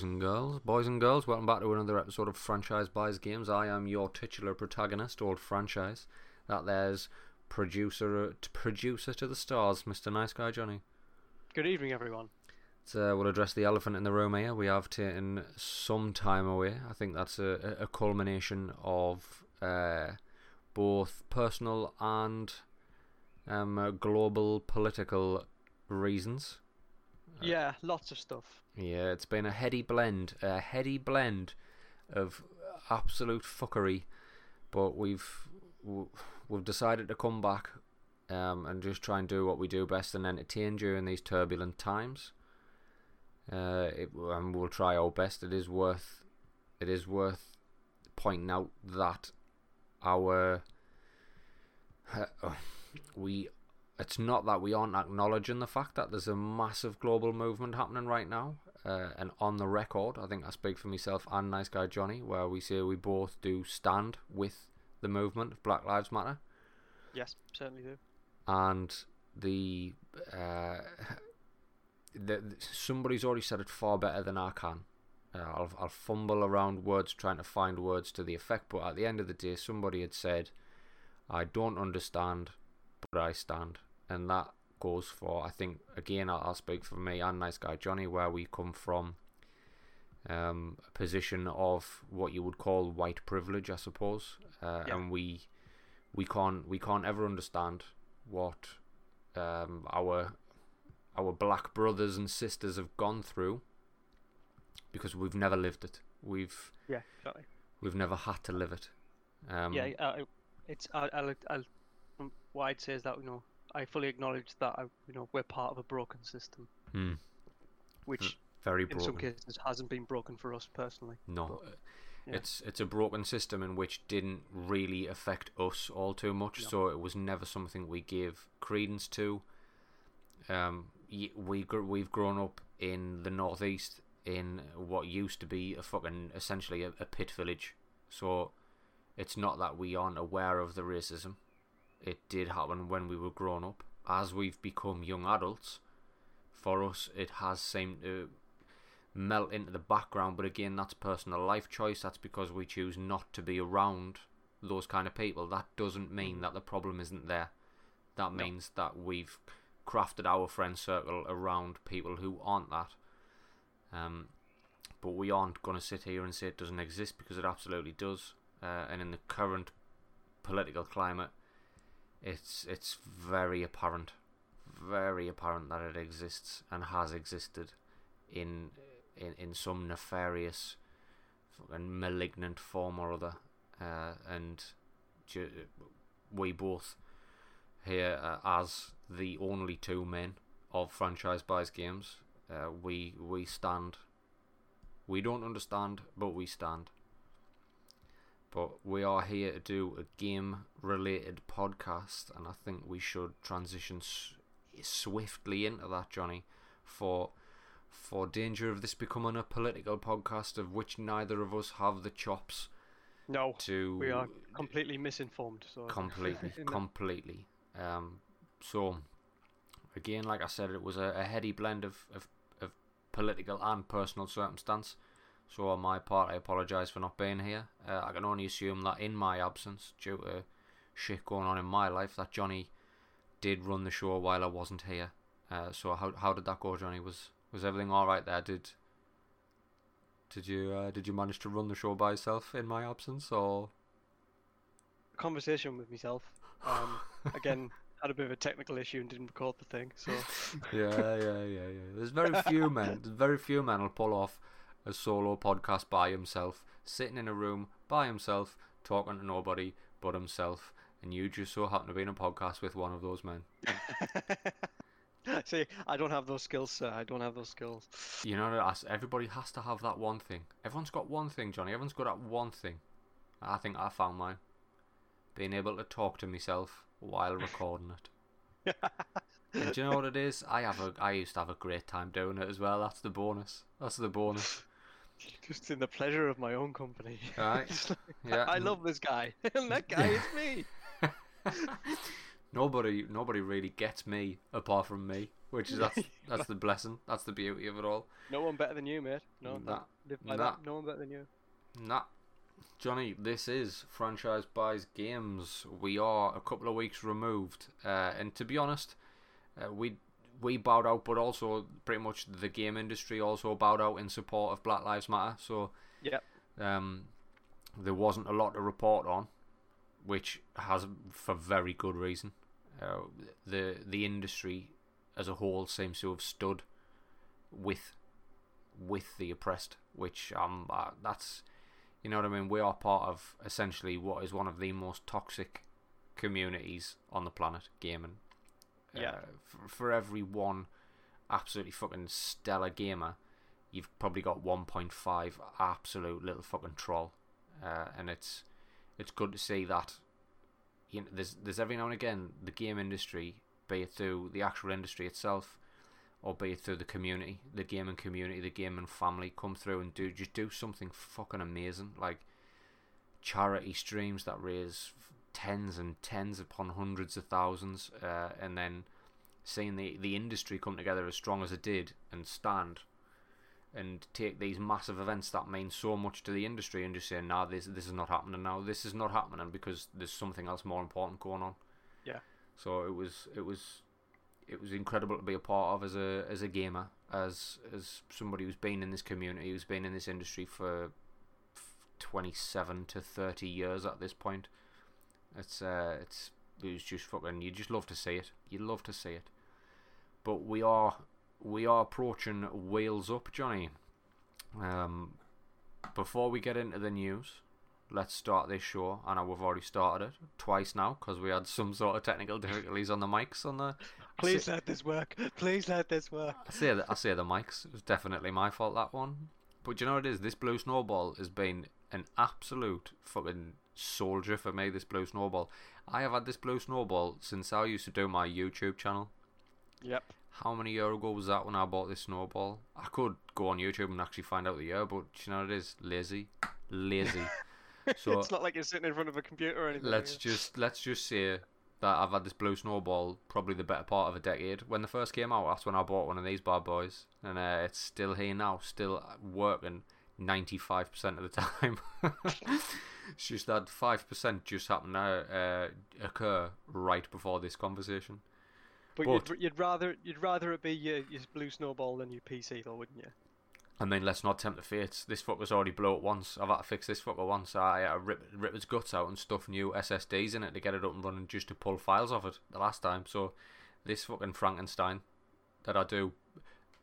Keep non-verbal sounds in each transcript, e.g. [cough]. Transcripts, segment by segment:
boys and girls. Boys and girls, welcome back to another episode of Franchise Buys Games. I am your titular protagonist, Old Franchise. That there's producer producer to the stars, Mr. Nice Guy Johnny. Good evening, everyone. So we'll address the elephant in the room here. We have taken some time away. I think that's a, a culmination of uh, both personal and um, uh, global political reasons. Yeah, lots of stuff. Yeah, it's been a heady blend, a heady blend of absolute fuckery, but we've we've decided to come back um, and just try and do what we do best and entertain during these turbulent times. Uh, it, and we'll try our best. It is worth it is worth pointing out that our uh, we it's not that we aren't acknowledging the fact that there's a massive global movement happening right now. Uh, and on the record, I think I speak for myself and Nice Guy Johnny, where we say we both do stand with the movement of Black Lives Matter. Yes, certainly do. And the, uh, [laughs] the somebody's already said it far better than I can. Uh, I'll, I'll fumble around words trying to find words to the effect, but at the end of the day, somebody had said, I don't understand, but I stand and that goes for I think again I'll, I'll speak for me and nice guy Johnny where we come from um, a position of what you would call white privilege I suppose uh, yeah. and we we can't we can't ever understand what um, our our black brothers and sisters have gone through because we've never lived it we've yeah exactly. we've never had to live it um, yeah uh, it's I, I, I, what I'd say is that you know I fully acknowledge that I, you know we're part of a broken system, hmm. which very broken. in some cases hasn't been broken for us personally. No, but, yeah. it's it's a broken system in which didn't really affect us all too much, no. so it was never something we gave credence to. Um, we we've grown up in the northeast in what used to be a fucking essentially a, a pit village, so it's not that we aren't aware of the racism it did happen when we were grown up. As we've become young adults, for us, it has seemed to melt into the background. But again, that's personal life choice. That's because we choose not to be around those kind of people. That doesn't mean that the problem isn't there. That means that we've crafted our friend circle around people who aren't that. Um, but we aren't going to sit here and say it doesn't exist because it absolutely does. Uh, and in the current political climate, it's it's very apparent, very apparent that it exists and has existed in in in some nefarious and malignant form or other, uh, and we both here uh, as the only two men of franchise buys games, uh, we we stand. We don't understand, but we stand but we are here to do a game related podcast, and I think we should transition s- swiftly into that, Johnny, for for danger of this becoming a political podcast of which neither of us have the chops. No, to we are completely misinformed. So [laughs] completely, completely. Um, so again, like I said, it was a, a heady blend of, of, of political and personal circumstance. So on my part, I apologise for not being here. Uh, I can only assume that in my absence, due to shit going on in my life, that Johnny did run the show while I wasn't here. Uh, so how how did that go, Johnny? Was was everything all right there? Did did you uh, did you manage to run the show by yourself in my absence, or conversation with myself? Um, [laughs] again, had a bit of a technical issue and didn't record the thing. So yeah, yeah, yeah, yeah. There's very few men. [laughs] There's very few men will pull off a solo podcast by himself, sitting in a room by himself, talking to nobody but himself, and you just so happen to be in a podcast with one of those men. [laughs] See, I don't have those skills, sir. I don't have those skills. You know, everybody has to have that one thing. Everyone's got one thing, Johnny. Everyone's got that one thing. I think I found mine. Being able to talk to myself while recording it. [laughs] and do you know what it is? I have a I used to have a great time doing it as well. That's the bonus. That's the bonus. [laughs] Just in the pleasure of my own company. Right. [laughs] yeah. I love this guy. [laughs] and that guy is me. nobody nobody really gets me apart from me, which is that's that's the blessing. That's the beauty of it all. No one better than you, mate. No, Nah. that, live by Nah. that. No one better than you. Nah. Johnny, this is Franchise Buys Games. We are a couple of weeks removed. Uh, and to be honest, uh, we we bowed out, but also pretty much the game industry also bowed out in support of Black Lives Matter. So Yep. um, there wasn't a lot to report on, which has for very good reason. Uh, the the industry as a whole seems to have stood with with the oppressed, which um uh, that's you know what I mean. We are part of essentially what is one of the most toxic communities on the planet, gaming. Yeah. Uh, for, for every one absolutely fucking stellar gamer, you've probably got 1.5 absolute little fucking troll, uh, and it's it's good to see that. You know, there's there's every now and again the game industry, be it through the actual industry itself, or be it through the community, the gaming community, the gaming family, come through and do just do something fucking amazing, like charity streams that raise tens and tens upon hundreds of thousands, uh, and then seeing the the industry come together as strong as it did and stand and take these massive events that mean so much to the industry and just say, nah, this this is not happening now. This is not happening because there's something else more important going on. Yeah. So it was it was it was incredible to be a part of as a as a gamer, as as somebody who's been in this community, who's been in this industry for twenty seven to thirty years at this point. It's uh it's it was just fucking you just love to see it. You love to see it. But we are we are approaching wheels up, Johnny. Um, before we get into the news, let's start this show. I know we've already started it twice now because we had some sort of technical [laughs] difficulties on the mics on the. Please let this work. Please let this work. I say the, I say the mics. It was definitely my fault that one. But you know what it is? This blue snowball has been an absolute fucking soldier for me. This blue snowball. I have had this blue snowball since I used to do my YouTube channel. Yep. How many year ago was that when I bought this snowball? I could go on YouTube and actually find out the year, but you know what it is? Lazy, lazy. [laughs] So it's not like you're sitting in front of a computer or anything. let's just let's just say that I've had this blue snowball probably the better part of a decade. When the first came out, that's when I bought one of these bad boys, and uh, it's still here now, still working ninety five percent of the time. [laughs] [laughs] it's just that five percent just happened to uh, occur right before this conversation. But, but- you'd, you'd rather you'd rather it be your, your blue snowball than your PC, though, wouldn't you? I mean, let's not tempt the fates. This fucker's already blew up once. I've had to fix this fucker once. I had to rip, rip its guts out and stuff new SSDs in it to get it up and running just to pull files off it the last time. So, this fucking Frankenstein that I do,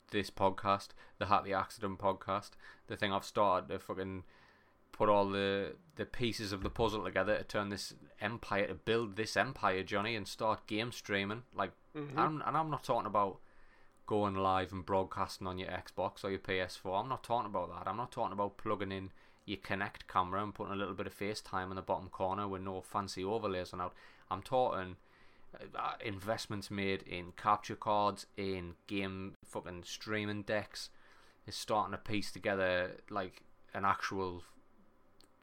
this podcast, the Happy Accident podcast, the thing I've started to fucking put all the the pieces of the puzzle together to turn this empire, to build this empire, Johnny, and start game streaming. Like, Mhm. I'm, and I'm not talking about going live and broadcasting on your Xbox or your PS4. I'm not talking about that. I'm not talking about plugging in your Kinect camera and putting a little bit of FaceTime in the bottom corner with no fancy overlays on out. I'm talking uh, investments made in capture cards, in game fucking streaming decks. Is starting to piece together like an actual.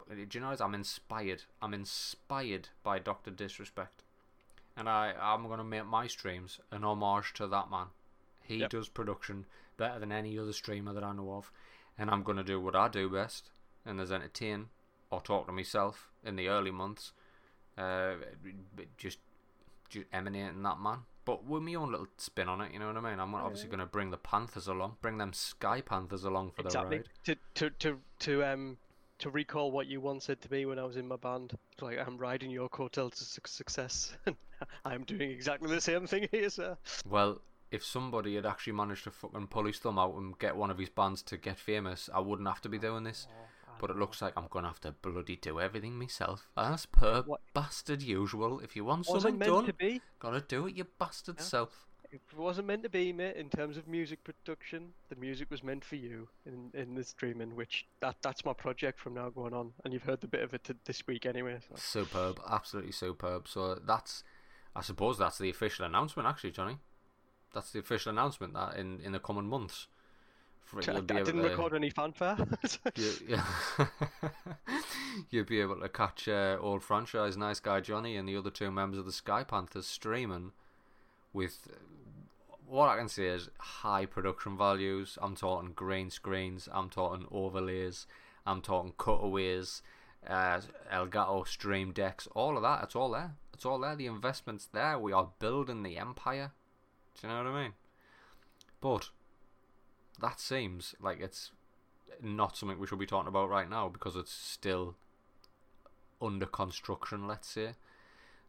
Do you know? I'm inspired. I'm inspired by Doctor Disrespect, and I I'm gonna make my streams an homage to that man. He Yep. does production better than any other streamer that I know of, and I'm gonna do what I do best, and there's entertain or talk to myself in the early months, uh, just just emanating that man. But with my own little spin on it, you know what I mean. I'm obviously going to bring the Panthers along, bring them Sky Panthers along for exactly. the ride. To to to to um to recall what you once said to me when I was in my band, it's like I'm riding your coattails to suc- success. [laughs] I'm doing exactly the same thing here, sir. Well, if somebody had actually managed to fucking pull his thumb out and get one of his bands to get famous, I wouldn't have to be doing this. Oh, but it looks like I'm gonna have to bloody do everything myself, as per What- bastard usual. If you want wasn't something done, to be. gotta do it your bastard Yeah. self. It wasn't meant to be, mate. In terms of music production, the music was meant for you in in the streaming, which that that's my project from now going on. And you've heard the bit of it t- this week anyway. So. Superb, absolutely superb. So that's, I suppose that's the official announcement, actually, Johnny. That's the official announcement that in in the coming months, For it, I, be I able didn't to, record any fanfare. [laughs] you, yeah. [laughs] you'll be able to catch uh, old franchise Nice Guy Johnny and the other two members of the Sky Panthers streaming with what I can say is high production values. I'm talking green screens, I'm talking overlays, I'm talking cutaways, uh, Elgato stream decks, all of that. It's all there. It's all there. The investment's there. We are building the empire. Do you know what I mean? But that seems like it's not something we should be talking about right now because it's still under construction. Let's say.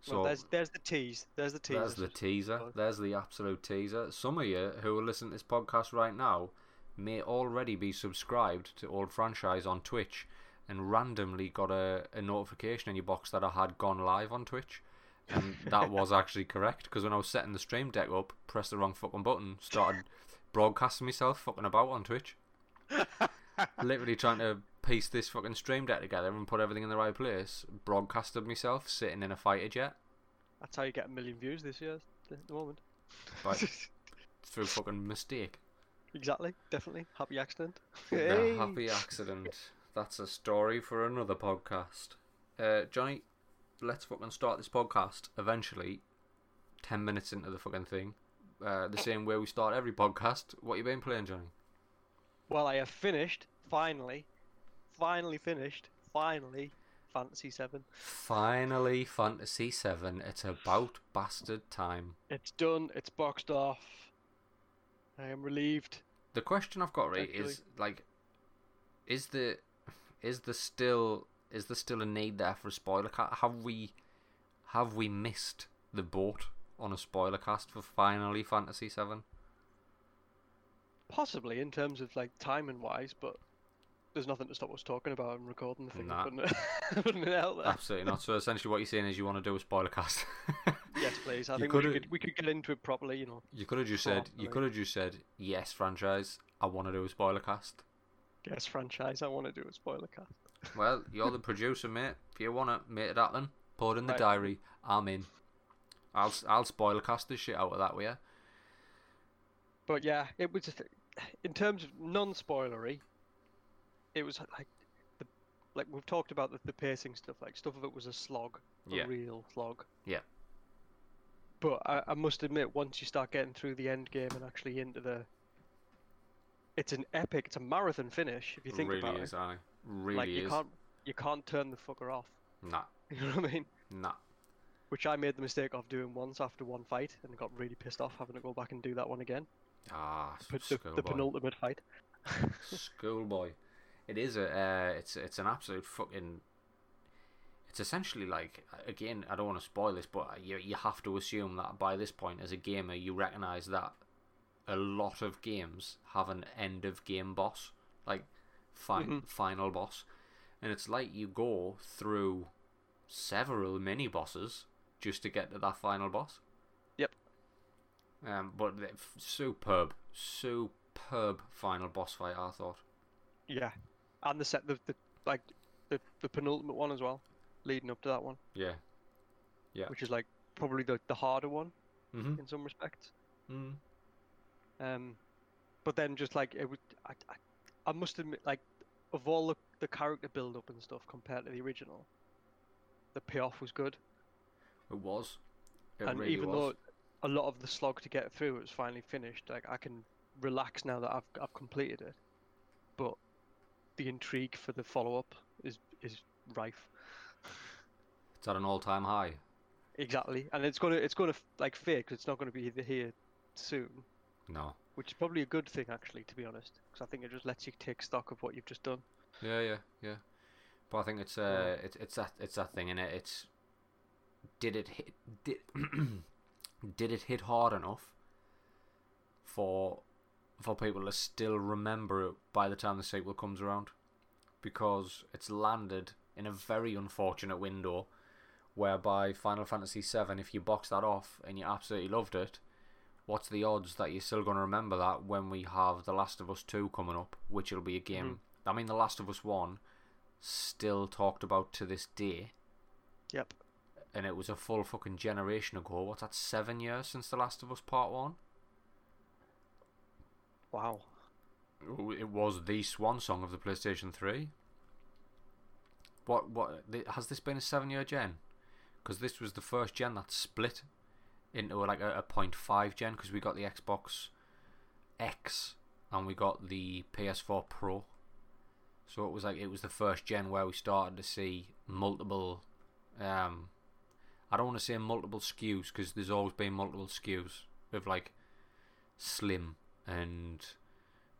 So well, there's there's the tease. There's the tease. there's the teaser. There's the absolute teaser. Some of you who are listening to this podcast right now may already be subscribed to Old Franchise on Twitch and randomly got a, a notification in your box that I had gone live on Twitch. And that was [laughs] actually correct because when I was setting the stream deck up, pressed the wrong fucking button, started [laughs] broadcasting myself fucking about on Twitch. [laughs] Literally trying to piece this fucking stream deck together and put everything in the right place. Broadcasted myself sitting in a fighter jet That's how you get a million views this year at the moment. But- [laughs] through fucking mistake. exactly, definitely. Happy accident. [laughs] Hey. happy accident. That's a story for another podcast. Uh, Johnny, let's fucking start this podcast eventually. Ten minutes into the fucking thing. Uh, the same way we start every podcast. What you been playing, Johnny? Well, I have finished, finally, finally finished, finally, Fantasy 7. Finally, Fantasy Seven. It's about bastard time. It's done, it's boxed off. I am relieved. The question I've got right is like, is the, is the still is there still a need there for a spoiler cast? Have we, have we missed the boat on a spoiler cast for finally Fantasy Seven? Possibly in terms of like timing wise, but there's nothing to stop us talking about and recording the thing Nah. and putting it, [laughs] putting it out there. Absolutely not. So essentially, what you're saying is you want to do a spoiler cast. [laughs] Yes, please. I You think we coulda- we could get into it properly, you know. You could have just on, said you could have just said yes, franchise. I want to do a spoiler cast. Yes, franchise. I want to do a spoiler cast. [laughs] Well, you're the producer, mate. If you want to make it happen, put it in the Right. diary. I'm in. I'll I'll spoiler cast the shit out of that, will ya? But yeah, it was just, in terms of non-spoilery. It was like the like we've talked about the, the pacing stuff. Like stuff of it was a slog, a Yeah. real slog. Yeah. But I, I must admit, once you start getting through the end game and actually into the, it's an epic. It's a marathon finish if you think really about is, it. I really like you is. can't you can't turn the fucker off. Nah, [laughs] You know what I mean? nah. Which I made the mistake of doing once after one fight and got really pissed off having to go back and do that one again. Ah, the, the penultimate fight. [laughs] schoolboy. It is a. Uh, it's it's an absolute fucking. It's essentially like again. I don't want to spoil this, but you you have to assume that by this point, as a gamer, you recognize that a lot of games have an end of game boss, like fin- Mhm. final boss, and it's like you go through several mini bosses just to get to that final boss. Um, but the- f- superb, superb final boss fight. I thought. Yeah, and the set the, the like the the penultimate one as well, leading up to that one, Yeah. Yeah. which is like probably the the harder one Mm-hmm. in some respects. Mm. Um, but then just like it would, I, I, I must admit, like of all the the character build up and stuff compared to the original, the payoff was good. It was. It and really even was. though a lot of the slog to get through was finally finished, like I can relax now that I've I've completed it. But the intrigue for the follow up is is rife. it's at an all-time high. Exactly, and it's gonna it's gonna like fade because it's not gonna be here soon, No. which is probably a good thing actually, to be honest, because I think it just lets you take stock of what you've just done. Yeah, yeah, yeah. But I think it's uh, it's it's that it's that thing in it. It's did it hit did [clears throat] did it hit hard enough for for people to still remember it by the time the sequel comes around, because it's landed in a very unfortunate window, whereby Final Fantasy VII, if you box that off and you absolutely loved it, what's the odds that you're still going to remember that when we have The Last of Us 2 coming up, which will be a game. Mm-hmm. I mean, The Last of Us 1 still talked about to this day, Yep. And it was a full fucking generation ago. What's that, seven years since The Last of Us Part 1? Wow. It was the swan song of the PlayStation 3. What what has this been a seven year gen? Because this was the first gen that split into like a, a 0.5 gen because we got the Xbox X and we got the PS4 Pro. So it was like it was the first gen where we started to see multiple. Um, I don't want to say multiple SKUs because there's always been multiple SKUs with like slim and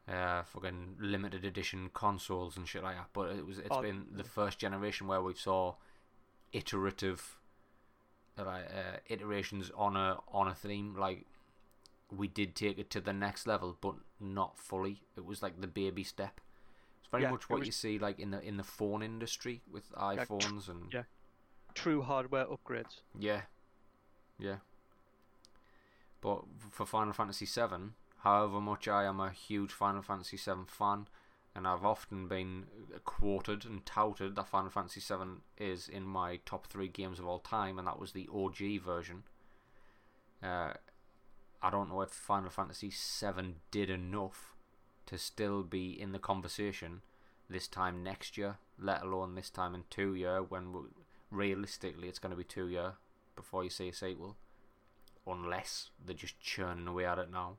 uh, fucking limited edition consoles and shit like that. But it was it's Oh, been the first generation where we saw iterative uh, like, uh, iterations on a on a theme. Like we did take it to the next level, but not fully. It was like the baby step. It's very Yeah, much what was- you see like in the in the phone industry with iPhones and yeah. True hardware upgrades. yeah, yeah. But for Final Fantasy VII, however much I am a huge Final Fantasy VII fan, and I've often been quoted and touted that Final Fantasy VII is in my top three games of all time, and that was the OG version. Uh, I don't know if Final Fantasy VII did enough to still be in the conversation this time next year, let alone this time in two year when realistically it's going to be two year before you see a sequel, unless they're just churning away at it now.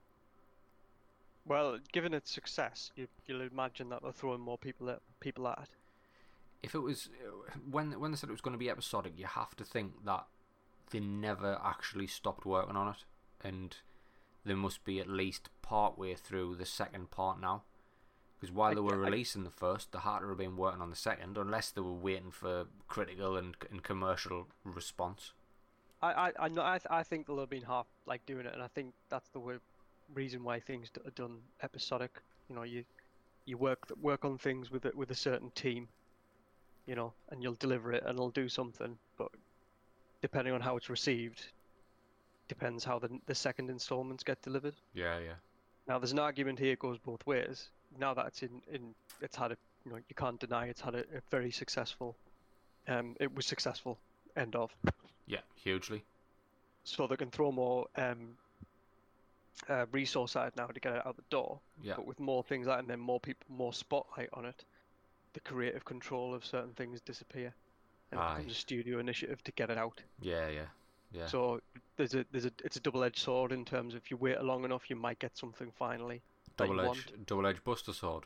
Well, given its success, you, you'll imagine that they're throwing more people at people at it. If it was when when they said it was going to be episodic, you have to think that they never actually stopped working on it, and they must be at least part way through the second part now. Because while I- they were I- releasing the first, the had to have been working on the second, unless they were waiting for critical and, and commercial response. I, I, I know. I, th- I think they'll have been half like doing it, and I think that's the way, reason why things d- are done episodic. You know, you you work work on things with it with a certain team, you know, and you'll deliver it, and it'll do something. But depending on how it's received, depends how the the second installments get delivered. Yeah, yeah. Now, there's an argument here goes both ways. Now that it's in, in it's had a you know you can't deny it's had a, a very successful, um, it was successful. End of. Yeah, hugely. so they can throw more um, uh, resource at it now to get it out the door. Yeah. But with more things like and then more people, more spotlight on it, the creative control of certain things disappear, and it Aye. becomes a studio initiative to get it out. Yeah, yeah. Yeah. So there's a there's a it's a double-edged sword in terms of if you wait long enough, you might get something finally. Double edged double edged buster sword.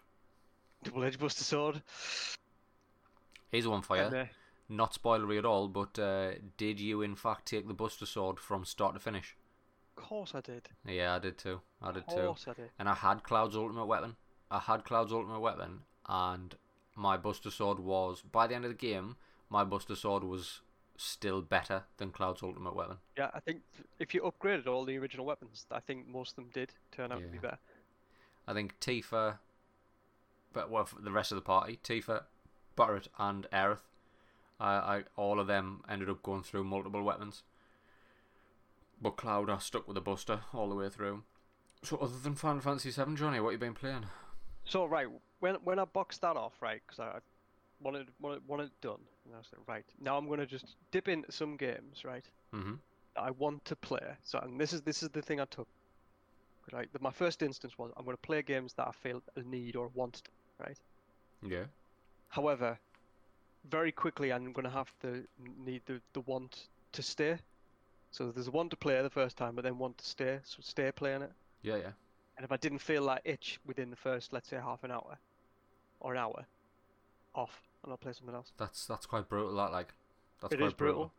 Double-edged buster sword. Here's one for you. And, uh, Not spoilery at all, but uh, did you in fact take the buster sword from start to finish? of course I did. Yeah, I did too. I did Of too. course I did. And I had Cloud's ultimate weapon. I had Cloud's ultimate weapon, and my buster sword was by the end of the game, my buster sword was still better than Cloud's ultimate weapon. Yeah, I think if you upgraded all the original weapons, I think most of them did turn out to be better. I think Tifa, but well, the rest of the party, Tifa, Barret, and Aerith, I, I all of them ended up going through multiple weapons. But Cloud, I stuck with the Buster all the way through. So, other than Final Fantasy VII, Johnny, what you been playing? So right, when when I boxed that off, right, because I wanted wanted wanted it done, and I was like, right, now I'm gonna just dip into some games, right, Mm-hmm. I want to play. So and this is this is the thing I took. Right, my first instance was I'm gonna play games that I feel a need or want, to, right. Yeah. However, very quickly I'm gonna have to need the the want to stay. So there's a want to play the first time, but then want to stay, so stay playing it. Yeah, yeah. And if I didn't feel that itch within the first, let's say, half an hour or an hour, off, and I'll play something else. That's that's quite brutal. That like, that's It quite is brutal.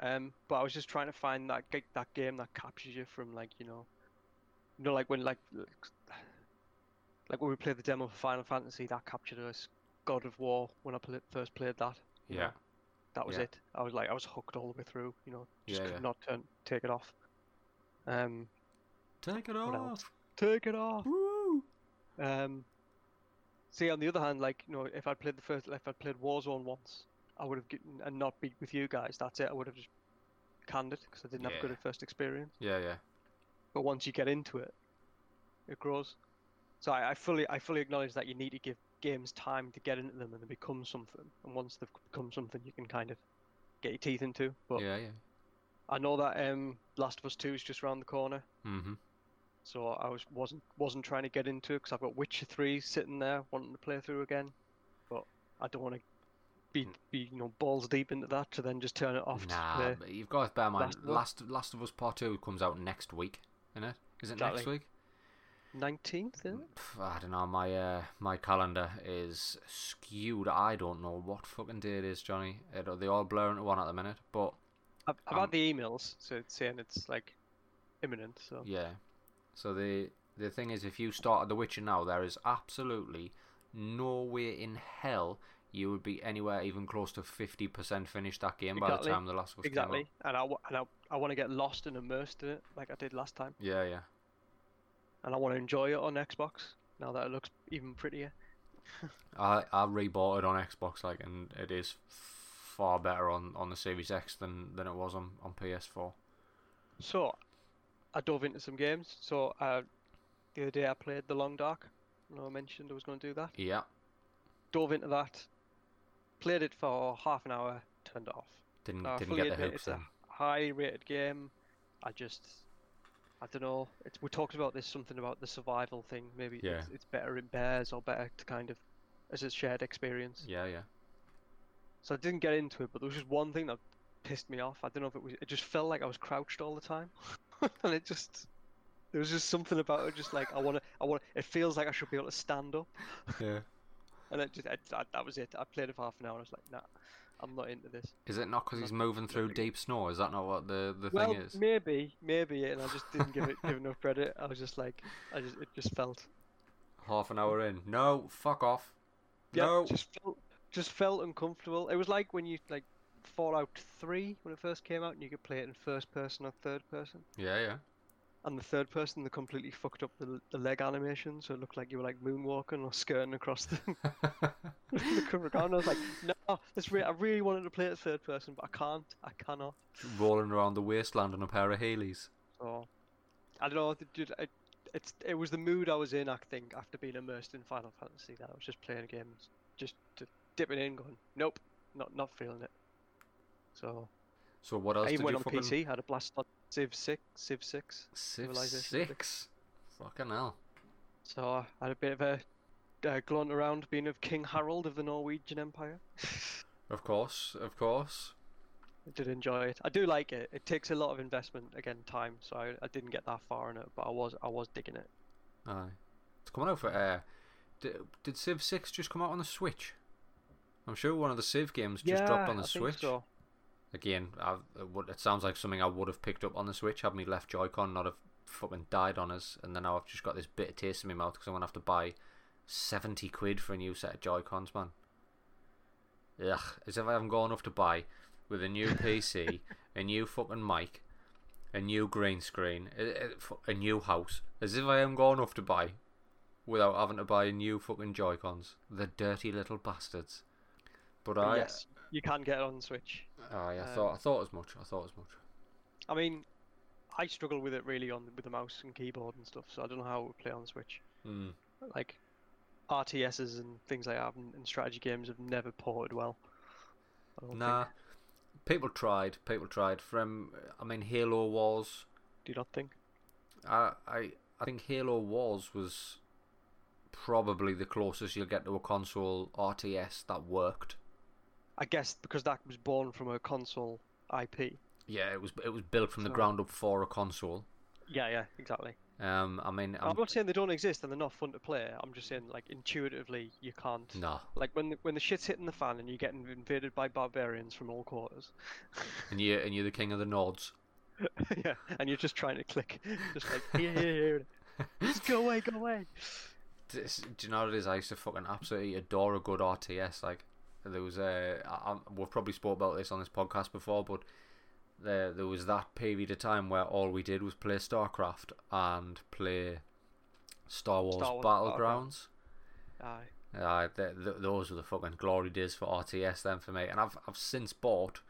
Um, but I was just trying to find that that game that captures you from like you know, you know, like when like like when we played the demo for Final Fantasy, that captured us. God of War when I pla first played that. Yeah. that was Yeah. it. I was like I was hooked all the way through. You know, just Yeah, could yeah. not turn take it off. Um, Take it off. take it off. Woo! Um, see, on the other hand, like you know, if I played the first, if I played Warzone once, I would have gotten and not beat with you guys. That's it. I would have just canned it because I didn't have a good first experience. Yeah, yeah. But once you get into it, it grows. So I, I fully, I fully acknowledge that you need to give games time to get into them and they become something. And once they've become something, you can kind of get your teeth into. But Yeah, yeah. I know that um, Last of Us Two is just around the corner. Mm-hmm. so I was wasn't wasn't trying to get into it because I've got Witcher Three sitting there wanting to play through again, but I don't want to be Mm. be you know balls deep into that to then just turn it off. Nah, you've got to bear in mind, Last of Us. Last Last of Us Part Two comes out next week, isn't it? Is it next week? Nineteenth? I don't know. My uh, my calendar is skewed. I don't know what fucking day it is, Johnny. It, they all blur into one at the minute. But I've, I've Um, had the emails, so it's saying it's like imminent. So yeah. So the the thing is, if you started The Witcher now, there is absolutely no way in hell you would be anywhere even close to fifty percent finished that game by the time the last was exactly, and I and I, I want to get lost and immersed in it like I did last time, Yeah, yeah. and I want to enjoy it on Xbox now that it looks even prettier. [laughs] I I rebought it on Xbox, like, and it is far better on, on the Series X than, than it was on, on PS4. So, I dove into some games. So, uh, the other day I played The Long Dark. Know, I mentioned I was going to do that. Yeah, Dove into that, played it for half an hour, turned it off. didn't I didn't get the hooks it's in. a high rated game. I just, I don't know. It's, we talked about this something about the survival thing. Maybe Yeah. it's, it's better in pairs or better to kind of as a shared experience. Yeah, yeah. So I didn't get into it, but there was just one thing that pissed me off. I don't know if it was. It just felt like I was crouched all the time, [laughs] and it just. There was just something about it, just like I want to. I want. It feels like I should be able to stand up, Yeah. [laughs] and it just. It, that, that was it. I played it for half an hour. and I was like, nah, I'm not into this. Is it not because he's moving through deep snow? Is that not what the, the well, thing is? maybe, maybe, and I just didn't give it give enough credit. I was just like, I just it just felt. Half an hour in. No, fuck off. Yeah, no. just felt just felt uncomfortable. It was like when you like Fallout Three when it first came out, and you could play it in first person or third person. Yeah, yeah. And the third person, they completely fucked up the, the leg animation, so it looked like you were like moonwalking or skirting across the, [laughs] [laughs] the cover ground. I was like, no, this re- I really wanted to play it third person, but I can't. I cannot. Rolling around the wasteland on a pair of Heelys. So I don't know. Dude, it, it's it was the mood I was in. I think after being immersed in Final Fantasy, that I was just playing games, just to dipping in, going, nope, not not feeling it. So So what else I even went on fucking... PC, had a blast on Civ Six, Civ Six. Civ 6? Fucking hell. So I had a bit of a uh, glunt around being of King Harold of the Norwegian Empire. [laughs] Of course, of course. I did enjoy it. I do like it. It takes a lot of investment, again, time. So I, I didn't get that far in it, but I was I was digging it. Aye. It's coming out for... Uh, did, did Civ 6 just come out on the Switch? I'm sure one of the Civ games just dropped on the I Switch. Think so. Again, I've, it would- it sounds like something I would have picked up on the Switch had me left Joy-Con not have fucking died on us, and then now I've just got this bitter taste in my mouth because I'm gonna have to buy seventy quid for a new set of Joy-Cons, man. Ugh, as if I haven't got enough to buy with a new [laughs] PC, a new fucking mic, a new green screen, a, a, new house. As if I haven't got enough to buy without having to buy new fucking Joy-Cons. The dirty little bastards. But But I, yes, you can get it on Switch. Oh, yeah, I Um, thought I thought as much. I thought as much. I mean, I struggle with it really on with the mouse and keyboard and stuff. So I don't know how it would play on Switch. Mm. Like RTSs and things like that and, and strategy games have never ported well. Nah, Think. people tried. People tried. From I mean, Halo Wars. Do you not think? I I I think Halo Wars was probably the closest you'll get to a console RTS that worked. I guess because that was born from a console IP. Yeah, it was it was built from the So- ground up for a console. Yeah, yeah, exactly. Um, I mean, I'm I'm, not saying they don't exist and they're not fun to play. I'm just saying, like, intuitively, you can't. no, Like when the, when the shit's hitting the fan and you're getting invaded by barbarians from all quarters. [laughs] and you and you're the king of the Nords. [laughs] yeah, and you're just trying to click, [laughs] just like here, here, here. Just go away, go away. This- Do you know what it is? I used to fucking absolutely adore a good RTS. Like there was a, I, I- we've probably spoke about this on this podcast before, but there there was that period of time where all we did was play StarCraft and play Star Wars, Star Wars Battlegrounds. Aye. Uh, th- th- those were the fucking glory days for RTS then for me, and I've I've since bought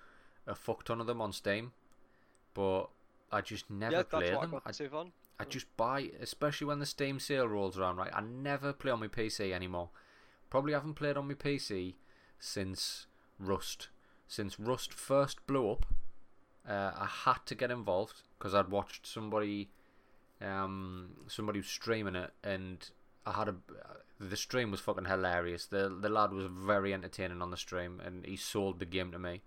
a fuck ton of them on Steam, but I just never yeah, play them. I I. I just buy, especially when the Steam sale rolls around, right? I never play on my PC anymore. Probably haven't played on my PC since Rust. Since Rust first blew up, uh, I had to get involved because I'd watched somebody um, somebody was streaming it, and I had a the stream was fucking hilarious. The the lad was very entertaining on the stream, and he sold the game to me.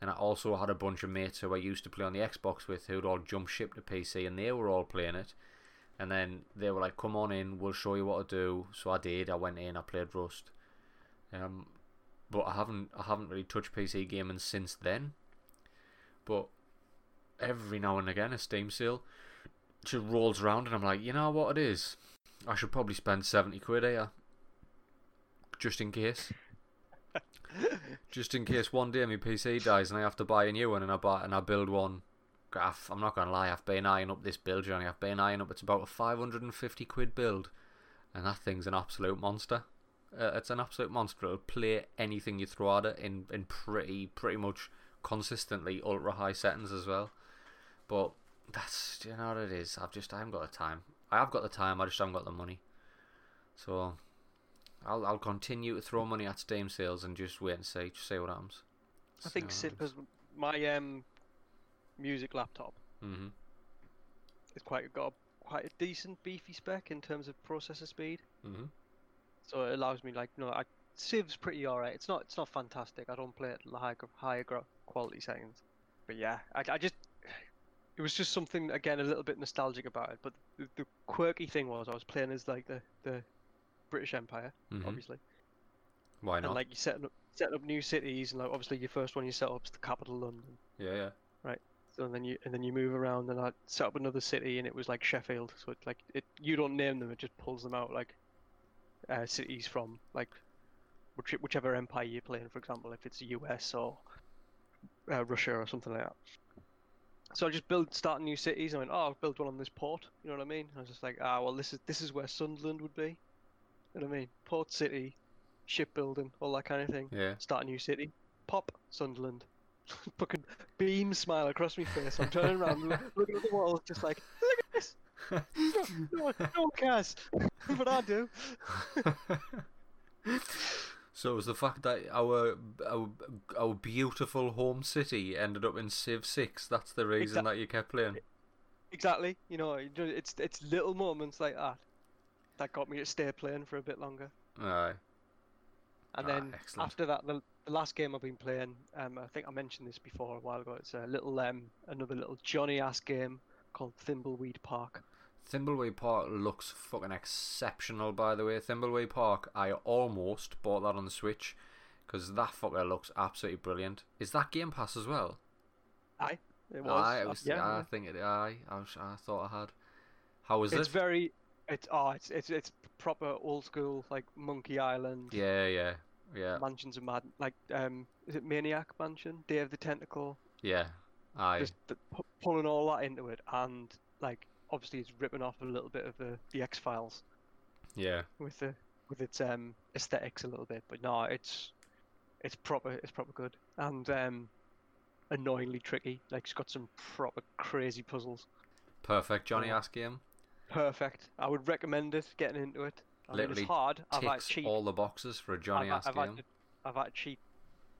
And I also had a bunch of mates who I used to play on the Xbox with who'd all jump ship to PC, and they were all playing it. And then they were like, "Come on in, we'll show you what to do." So I did. I went in. I played Rust. Um, but I haven't I haven't really touched PC gaming since then. But every now and again, a Steam sale just rolls around, and I'm like, you know what it is? I should probably spend seventy quid here, just in case. [laughs] just in case one day my PC dies and I have to buy a new one, and I buy and I build one. I'm not gonna lie, I've been eyeing up this build, Johnny. I've been eyeing up. It's about a 550 quid build, and that thing's an absolute monster. Uh, it's an absolute monster. It'll play anything you throw at it in in pretty pretty much consistently ultra high settings as well. But that's you know what it is. I've just I haven't got the time. I have got the time. I just haven't got the money. So I'll I'll continue to throw money at Steam sales and just wait and see, just see what happens. I think because my um music laptop mm-hmm. is quite got quite a decent beefy spec in terms of processor speed. Mm-hmm. So it allows me like no, I Civ's pretty alright. It's not it's not fantastic. I don't play it at high higher quality settings, but yeah, I, I just it was just something again a little bit nostalgic about it. But the, the quirky thing was I was playing as like the the British Empire, mm-hmm. obviously. Why not? And like you setting up setting up new cities, and like obviously your first one you set up is the capital London. Yeah, yeah. Right. So and then you and then you move around, and I set up another city, and it was like Sheffield. So it, like it, you don't name them, it just pulls them out like uh, cities from like which, whichever empire you're playing. For example, if it's the US or uh, Russia or something like that. So I just build, start new cities. I went, oh, I'll build one on this port. You know what I mean? I was just like, ah, well, this is this is where Sunderland would be. You know what I mean? Port city, shipbuilding, all that kind of thing. Yeah. Start a new city. Pop Sunderland. [laughs] Fucking beam smile across my face. I'm turning around, [laughs] looking at the walls, just like, look at this. No, one, no one cares, but I do. so it was the fact that our our our beautiful home city ended up in Civ Six. That's the reason that you kept playing. Exactly. You know, it's it's little moments like that that got me to stay playing for a bit longer. Aye. And then after that, the, the last game I've been playing, um, I think I mentioned this before a while ago. It's a little, um, another little Johnny ass game called Thimbleweed Park. Thimbleweed Park looks fucking exceptional, by the way. Thimbleweed Park, I almost bought that on the Switch because that fucker looks absolutely brilliant. Is that Game Pass as well? Aye, it was. Aye, it was. Yeah, I think it. Aye, I, was, I thought I had. How was it? It's very. It's oh, it's it's it's proper old school like Monkey Island. Yeah, yeah, yeah. Mansions of Mad, like um, is it Maniac Mansion, Day of the Tentacle? Yeah, aye. Just the, pulling all that into it, and like obviously it's ripping off a little bit of the the X Files. Yeah. With the with its um aesthetics a little bit, but no, it's it's proper it's proper good and um annoyingly tricky. Like it's got some proper crazy puzzles. Perfect Johnny. Ask game perfect. I would recommend it. Getting into it. I Literally mean, it's hard. I've had cheat. all the boxes for a Johnny I've, Ass I've game. Had to, I've had to cheat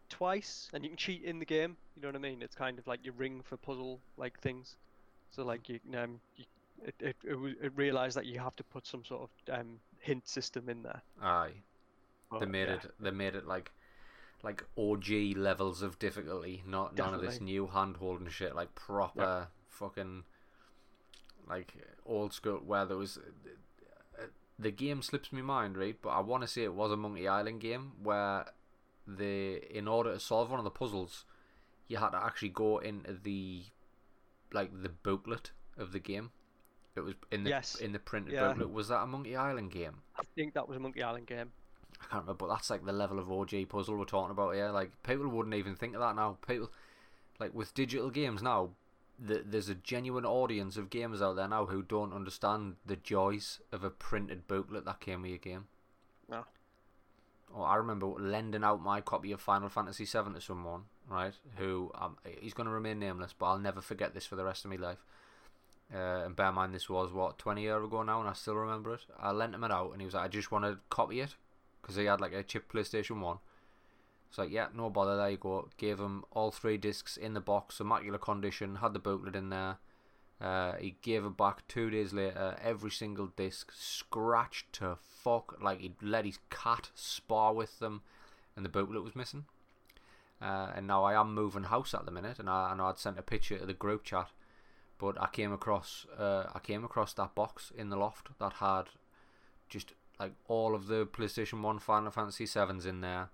twice, and you can cheat in the game. You know what I mean? It's kind of like you ring for puzzle like things. So like you, um, you, it it it, it realized that you have to put some sort of um hint system in there. Aye. But, they made yeah. it. They made it like like OG levels of difficulty, not Definitely. none of this new hand holding shit. Like proper yep. fucking like old school where there was the game slips me mind right but i want to say it was a monkey island game where the in order to solve one of the puzzles you had to actually go into the like the booklet of the game it was in the yes. in the printed yeah. booklet was that a monkey island game i think that was a monkey island game i can't remember but that's like the level of og puzzle we're talking about here like people wouldn't even think of that now people like with digital games now the, there's a genuine audience of gamers out there now who don't understand the joys of a printed booklet that came with your game. No. Oh, I remember lending out my copy of Final Fantasy VII to someone, right? Who um, he's going to remain nameless, but I'll never forget this for the rest of my life. Uh, and bear in mind, this was what twenty years ago now, and I still remember it. I lent him it out, and he was like, "I just want to copy it," because he had like a chip PlayStation One. It's like, yeah, no bother, there you go. Gave him all three discs in the box, immaculate condition, had the booklet in there. Uh, he gave it back two days later. Every single disc scratched to fuck. Like he'd let his cat spar with them, and the booklet was missing. Uh, and now I am moving house at the minute, and I, and I'd sent a picture to the group chat, but I came across uh, I came across that box in the loft that had just like all of the PlayStation One Final Fantasy Sevens in there,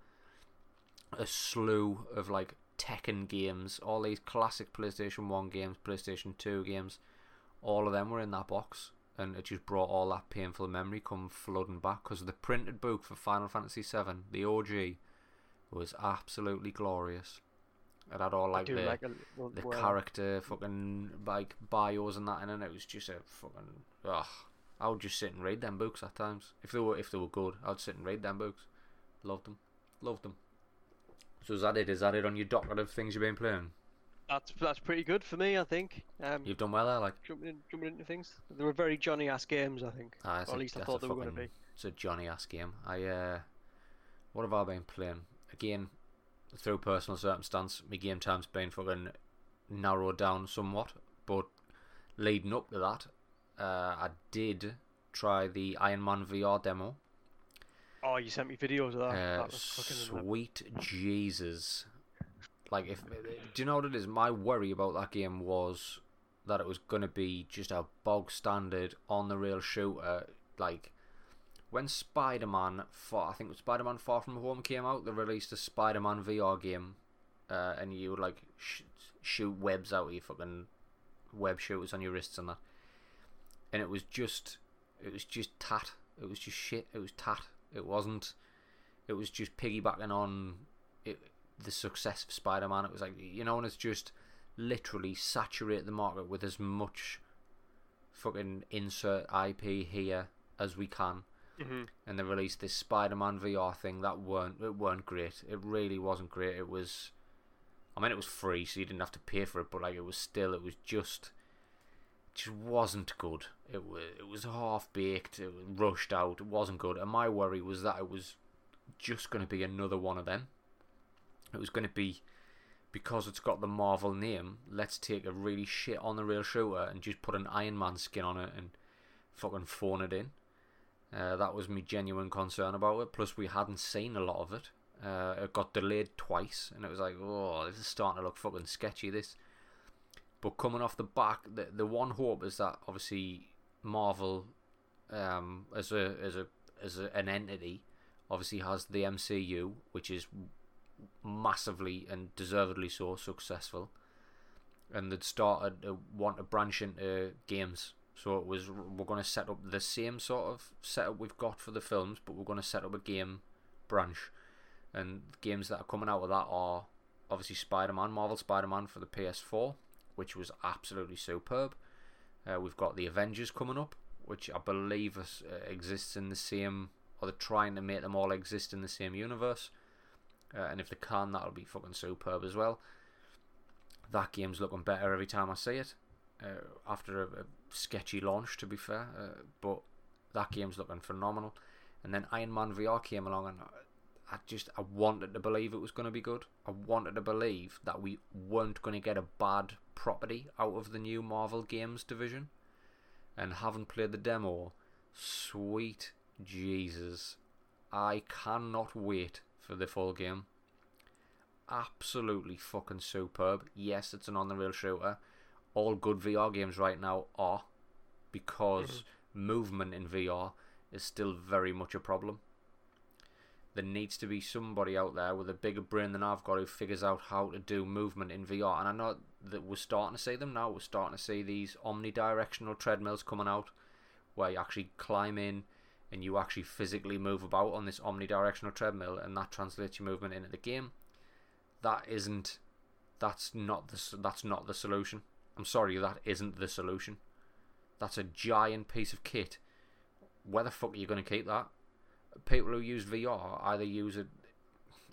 a slew of like Tekken games, all these classic PlayStation 1 games, PlayStation 2 games, all of them were in that box. And it just brought all that painful memory come flooding back because the printed book for Final Fantasy 7, the OG, was absolutely glorious. It had all like the like a, the well, character fucking like bios and that, in it. it was just a fucking ugh. I would just sit and read them books at times if they were if they were good. I'd sit and read them books. Loved them, loved them. So is that it? Is that it on your docket of things you've been playing? That's that's pretty good for me, I think. Um, You've done well there, like. jumping, in, jumping into things. They were very Johnny ass games, I think. Ah, Or at a- least I thought a they were going to be. It's a Johnny ass game. I uh, what have I been playing? Again, through personal circumstance, my game time's been fucking narrowed down somewhat. But leading up to that, uh, I did try the Iron Man VR demo. Oh, you sent me videos of that. Uh, that was fucking sweet Jesus! Like, if do you know what it is? My worry about that game was that it was gonna be just a bog standard on the rail shooter. Like when Spider Man, I think Spider Man Far From Home came out, they released a Spider Man VR game, uh, and you would like sh- shoot webs out of your fucking web shooters on your wrists and that. And it was just, it was just tat. It was just shit. It was tat. It wasn't. It was just piggybacking on it, the success of Spider Man. It was like you know, and it's just literally saturate the market with as much fucking insert IP here as we can. Mhm. And they released this Spider Man VR thing that weren't it weren't great. It really wasn't great. It was, I mean, it was free, so you didn't have to pay for it. But like, it was still, it was just, just wasn't good. It was it was half baked. It was rushed out. It wasn't good. And my worry was that it was just going to be another one of them. It was going to be because it's got the Marvel name. Let's take a really shit on the real shooter and just put an Iron Man skin on it and fucking phone it in. Uh, that was my genuine concern about it. Plus, we hadn't seen a lot of it. Uh, it got delayed twice, and it was like, oh, this is starting to look fucking sketchy. This, but coming off the back, the the one hope is that obviously Marvel, um, as a as a as a, an entity, obviously has the MCU, which is massively and deservedly so successful, and they'd started to want to branch into games. So it was we're going to set up the same sort of setup we've got for the films, but we're going to set up a game branch, and games that are coming out of that are obviously Spider-Man, Marvel Spider-Man for the PS4, which was absolutely superb. Uh, we've got the Avengers coming up, which I believe is, uh, exists in the same, or they're trying to make them all exist in the same universe. Uh, and if they can, that'll be fucking superb as well. That game's looking better every time I see it. Uh, after a, a sketchy launch, to be fair, uh, but that game's looking phenomenal. And then Iron Man VR came along, and I, just I wanted to believe it was going to be good. I wanted to believe that we weren't going to get a bad property out of the new Marvel games division. And having played the demo, sweet Jesus, I cannot wait for the full game. Absolutely fucking superb. Yes, it's an on the rail shooter. All good VR games right now are because mm-hmm. movement in VR is still very much a problem. There needs to be somebody out there with a bigger brain than I've got who figures out how to do movement in VR. And I know that we're starting to see them now. We're starting to see these omnidirectional treadmills coming out where you actually climb in and you actually physically move about on this omnidirectional treadmill and that translates your movement into the game. That isn't that's not the that's not the solution. I'm sorry, that isn't the solution. That's a giant piece of kit. Where the fuck are you going to keep that? People who use VR either use it.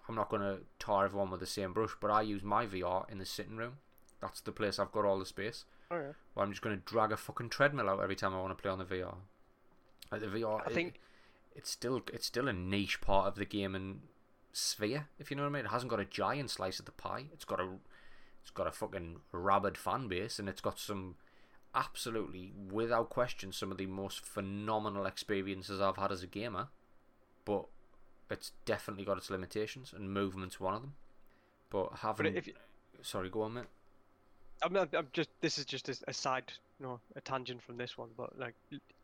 I'm not going to tar everyone with the same brush, but I use my VR in the sitting room. That's the place I've got all the space. Oh, yeah. Well, I'm just going to drag a fucking treadmill out every time I want to play on the VR. Like the VR, I it- think- it's still it's still a niche part of the gaming sphere. If you know what I mean, it hasn't got a giant slice of the pie. It's got a it's got a fucking rabid fan base, and it's got some absolutely, without question, some of the most phenomenal experiences I've had as a gamer. But it's definitely got its limitations, and movement's one of them. But having, But if you, sorry, go on, mate. I'm, not, I'm just this is just a, side, you know, a tangent from this one. But like,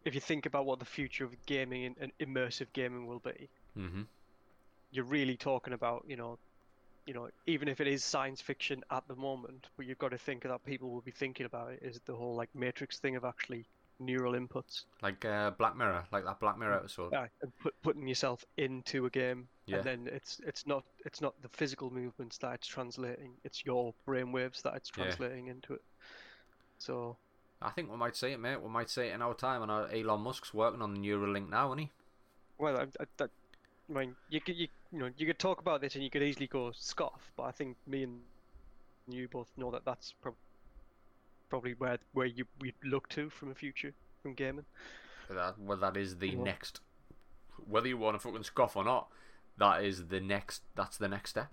if you think about what the future of gaming and, and immersive gaming will be, Mm-hmm. you're really talking about, you know, you know, even if it is science fiction at the moment, but you've got to think that people will be thinking about it is the whole like Matrix thing of actually neural inputs. Like uh, Black Mirror, like that Black Mirror episode. Yeah, and put, putting yourself into a game, Yeah. and then it's it's not it's not the physical movements that it's translating; it's your brainwaves that it's Yeah. translating into it. So I think we might see it, mate. We might see it in our time. And Elon Musk's working on the Neuralink now, isn't he? Well, I, I, that, I mean, you could you, you know you could talk about this and you could easily go scoff, but I think me and you both know that that's prob- probably where where you we look to from a future from gaming. That well, that is the Yeah. next. Whether you want to fucking scoff or not, that is the next. That's the next step.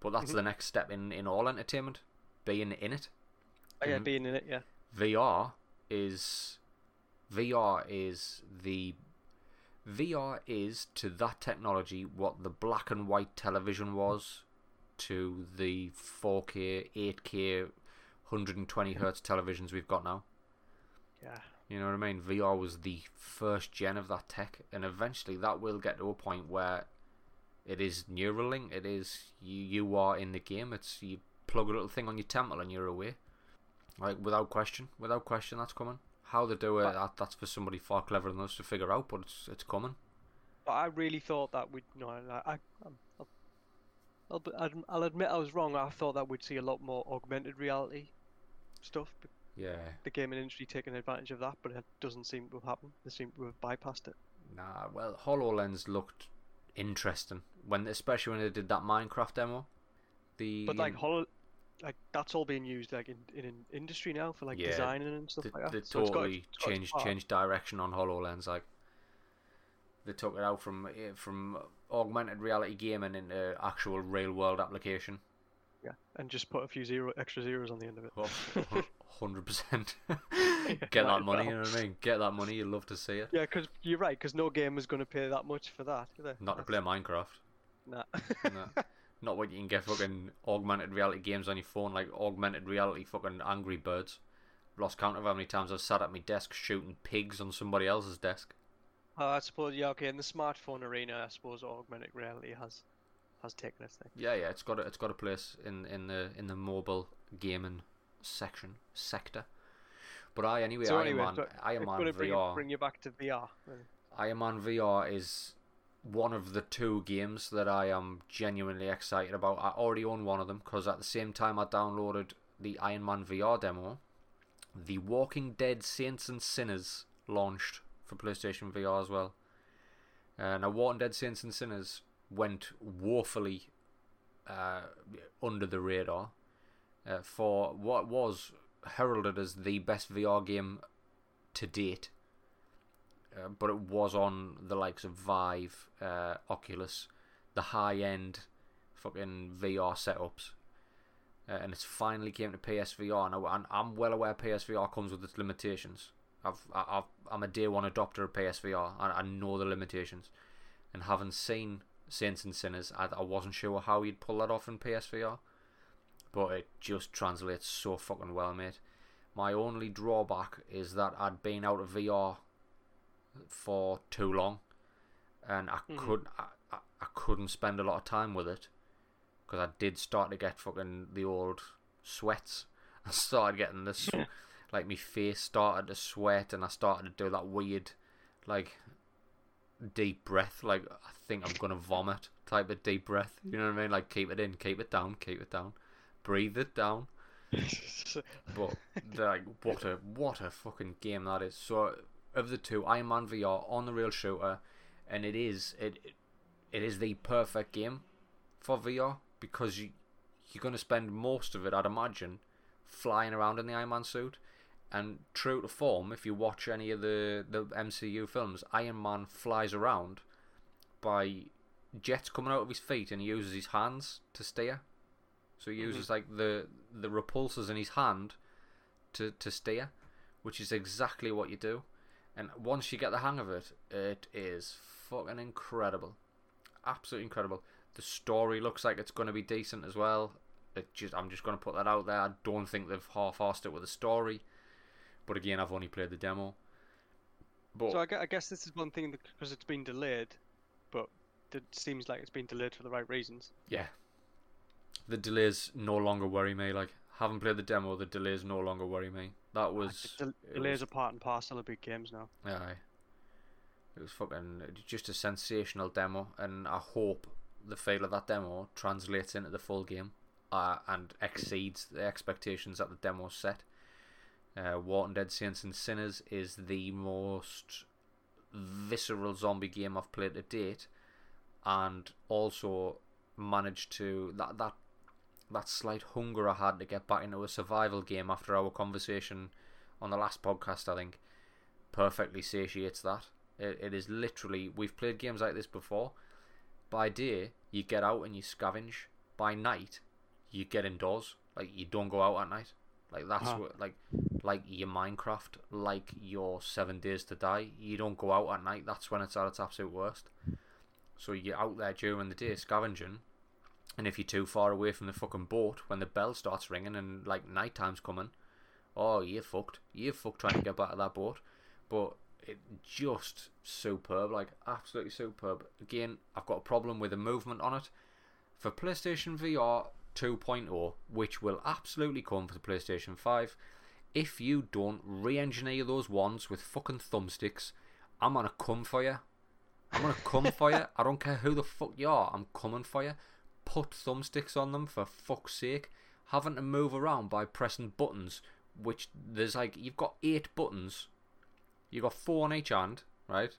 But that's Mhm. the next step in in all entertainment, being in it. Oh, yeah, Mhm. being in it, yeah. VR is VR is the VR is to that technology what the black and white television was to the 4K, 8K, 120 hertz televisions we've got now. Yeah. You know what I mean? VR was the first gen of that tech, and eventually that will get to a point where it is Neuralink. It is you. You are in the game. It's you plug a little thing on your temple and you're away. Like without question, without question, that's coming. How they do it, But- that, that's for somebody far cleverer than us to figure out, but it's it's coming. But I really thought that we'd no, I, I, I'm- I'll, I'll, I'll admit I was wrong. I thought that we'd see a lot more augmented reality stuff. Yeah. The gaming industry taking advantage of that, but it doesn't seem to have happened. They seem to have bypassed it. Nah. Well, Hololens looked interesting when, especially when they did that Minecraft demo. The But like um, holo, like that's all being used like in in, in industry now for like Yeah, designing and stuff they, like that. they So it's got- totally it's got changed changed direction on Hololens. Like they took it out from eh, from augmented reality gaming into actual real world application. Yeah, and just put a few zero extra zeros on the end of it. [laughs] Hundred percent. [laughs] Get that money. You know what I mean? Get that money. You'd love to see it. Yeah, because you're right. Because no gamer's going to pay that much for that. Not to play Minecraft. Nah. No. [laughs] Not what you can get fucking augmented reality games on your phone, like augmented reality fucking Angry Birds. Lost count of how many times I've sat at my desk shooting pigs on somebody else's desk. Uh, I suppose yeah. Okay, in the smartphone arena, I suppose augmented reality has has taken its thing. Yeah, yeah, it's got a, it's got a place in, in the in the mobile gaming section sector. But I anyway, so Iron anyway, Man, Iron Man to bring, VR. bring you back to VR. really. Iron Man VR is one of the two games that I am genuinely excited about. I already own one of them because at the same time I downloaded the Iron Man VR demo, The Walking Dead Saints and Sinners launched for PlayStation VR as well. Uh, now, Walking Dead Saints and Sinners went woefully uh, under the radar uh, for what was heralded as the best VR game to date uh, but it was on the likes of Vive, uh, Oculus, the high end fucking VR setups. Uh, and it's finally came to PSVR. Now, and I'm well aware PSVR comes with its limitations. I've, I've, I'm a day one adopter of PSVR. I, I know the limitations. And having seen Saints and Sinners, I, I wasn't sure how you'd pull that off in PSVR. But it just translates so fucking well, mate. My only drawback is that I'd been out of VR for too long, and I Mhm. could I, I, I couldn't spend a lot of time with it because I did start to get fucking the old sweats. [laughs] I started getting this like my face started to sweat, and I started to do that weird like deep breath, like I think I'm gonna vomit type of deep breath. You know what I mean? Like keep it in, keep it down, keep it down, breathe it down. [laughs] But like, what a what a fucking game that is. So of the two, Iron Man VR on the real shooter, and it is it it, is the perfect game for VR because you you're gonna spend most of it, I'd imagine, flying around in the Iron Man suit. And true to form, if you watch any of the the MCU films, Iron Man flies around by jets coming out of his feet, and he uses his hands to steer. So he Mhm. uses like the the repulsors in his hand to to steer, which is exactly what you do. And once you get the hang of it, it is fucking incredible, absolutely incredible. The story looks like it's going to be decent as well. It just I'm just going to put that out there. I don't think they've half-assed it with the story, but again, I've only played the demo. But so I guess, I guess this is one thing because it's been delayed, but it seems like it's been delayed for the right reasons. Yeah, the delays no longer worry me. Like haven't played the demo, the delays no longer worry me. That was the delays was, are part and parcel of big games now. Aye. It was fucking just a sensational demo, and I hope the feel of that demo translates into the full game uh, and exceeds the expectations that the demo set. Uh, Walking Dead Saints and Sinners is the most visceral zombie game I've played to date, and also managed to that that that slight hunger I had to get back into a survival game after our conversation on the last podcast. I think perfectly satiates that. It, it is literally we've played games like this before. By day, you get out and you scavenge. By night, you get indoors. Like you don't go out at night. Like that's huh. what like like your Minecraft, like your Seven Days to Die. You don't go out at night. That's when it's at its absolute worst. So you're out there during the day scavenging, and if you're too far away from the fucking boat when the bell starts ringing and like night time's coming, oh you're fucked. You're fucked trying to get back to that boat. But it just superb, like absolutely superb. Again, I've got a problem with the movement on it. For PlayStation VR 2.0, which will absolutely come for the PlayStation 5, if you don't re-engineer those ones with fucking thumbsticks, I'm gonna come for you. I'm gonna come for you. [laughs] I don't care who the fuck you are. I'm coming for you. Put thumbsticks on them for fuck's sake. Having to move around by pressing buttons, which there's like you've got eight buttons you've got four on each hand, right?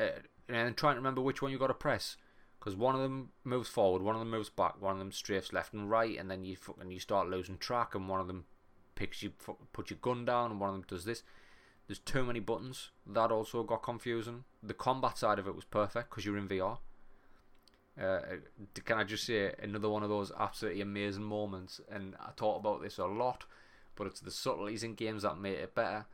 Uh, and trying to remember which one you've got to press, because one of them moves forward, one of them moves back, one of them strafes left and right, and then you fucking you start losing track, and one of them picks you, put your gun down, and one of them does this. There's too many buttons. That also got confusing. The combat side of it was perfect because you're in VR. Uh, can I just say another one of those absolutely amazing moments? And I talk about this a lot, but it's the subtleties in games that make it better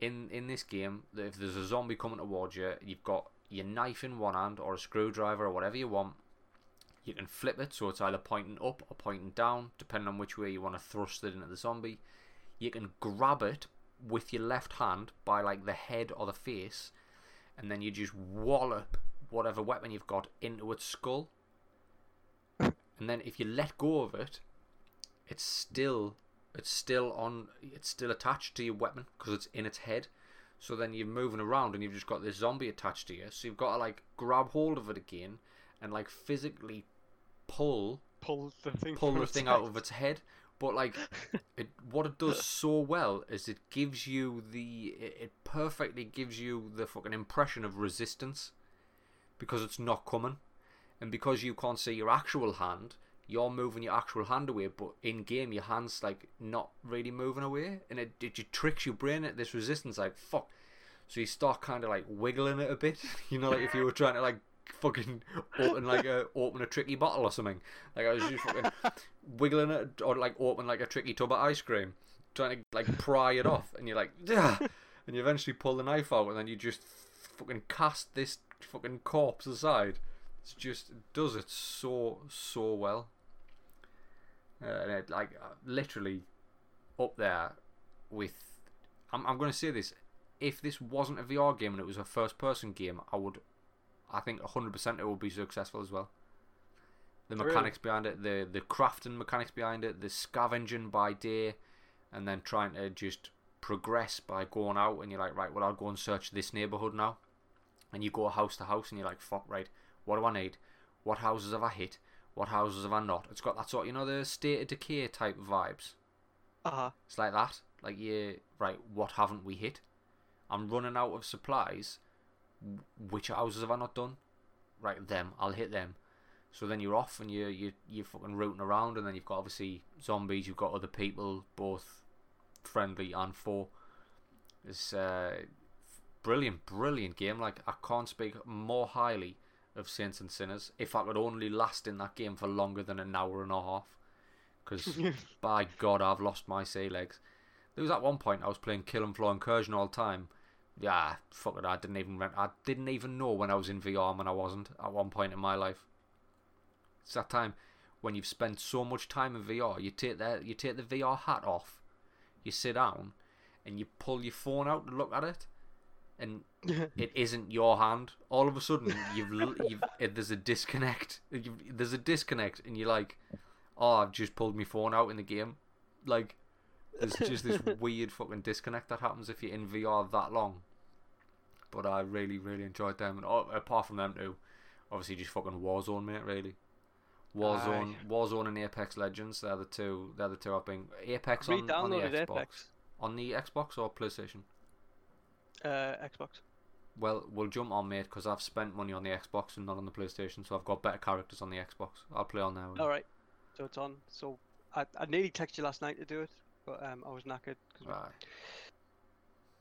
in in this game if there's a zombie coming towards you, you've got your knife in one hand or a screwdriver or whatever you want. You can flip it so it's either pointing up or pointing down, depending on which way you want to thrust it into the zombie. You can grab it with your left hand by like the head or the face, and then you just wallop whatever weapon you've got into its skull. [laughs] And then if you let go of it, it's still it's still on it's still attached to your weapon because it's in its head. So then you're moving around and you've just got this zombie attached to you. So you've got to like grab hold of it again and like physically pull pull the thing pull the thing out of its head. But like [laughs] it what it does so well is it gives you the it, it perfectly gives you the fucking impression of resistance because it's not coming and because you can't see your actual hand you're moving your actual hand away, but in game your hand's like not really moving away, and it, it tricks your brain at this resistance. Like fuck, so you start kind of like wiggling it a bit. [laughs] You know, like if you were trying to like fucking open like a open a tricky bottle or something. Like I was just fucking wiggling it or like open like a tricky tub of ice cream, trying to like pry it off, and you're like, yeah, and you eventually pull the knife out, and then you just fucking cast this fucking corpse aside. It's just it does it so so well. Uh, and it, like uh, literally up there with. I'm I'm going to say this: if this wasn't a VR game and it was a first-person game, I would, I think 100% it would be successful as well. The mechanics really? behind it, the the crafting mechanics behind it, the scavenging by day, and then trying to just progress by going out and you're like, right, well, I'll go and search this neighborhood now. And you go house to house and you're like, fuck, right, what do I need? What houses have I hit? What houses have I not? It's got that sort, you know, the state of decay type vibes. Uh huh. It's like that. Like, yeah, right, what haven't we hit? I'm running out of supplies. Which houses have I not done? Right, them. I'll hit them. So then you're off and you're, you you're fucking rooting around, and then you've got obviously zombies, you've got other people, both friendly and foe. It's uh, brilliant, brilliant game. Like, I can't speak more highly of Saints and Sinners if I could only last in that game for longer than an hour and a half. Because [laughs] by God, I've lost my sea legs. There was at one point I was playing Killing Floor Incursion all the time. Yeah, fuck it. I didn't even rem- I didn't even know when I was in VR and when I wasn't at one point in my life. It's that time when you've spent so much time in VR. You take the you take the VR hat off, you sit down, and you pull your phone out to look at it, and [laughs] it isn't your hand. All of a sudden, you've you've eh, there's a disconnect. You've, there's a disconnect, and you're like, "Oh, I've just pulled my phone out in the game." Like, there's just this [laughs] weird fucking disconnect that happens if you're in VR that long. But I really, really enjoyed them, and oh, apart from them too, obviously just fucking Warzone, mate. Really, Warzone, Warzone, and Apex Legends. They're the two. They're the two I've been. Apex on, on the Xbox. Apex. On the Xbox or PlayStation? Uh, Xbox. Well, we'll jump on, mate, because I've spent money on the Xbox and not on the PlayStation, so I've got better characters on the Xbox. I'll play on now. All right. So it's on. So I, I nearly texted you last night to do it, but um, I was knackered. 'cause Right.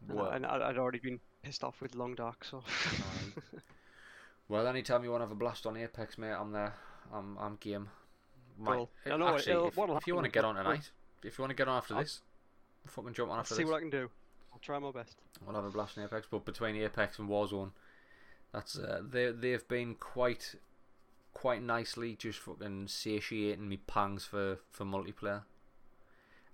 Well, and I, I'd already been pissed off with Long Dark, so. Aye. [laughs] well, anytime you want to have a blast on Apex, mate, I'm there. I'm, I'm game. Might- Cool. I know, actually, if, if you want to get on tonight, if you want to get on after I'll- this, we'll fucking jump on I'll after see this. what I can do. I'll try my best. We'll have a blast in Apex, but between Apex and Warzone, that's uh, they they've been quite quite nicely just fucking satiating me pangs for for multiplayer.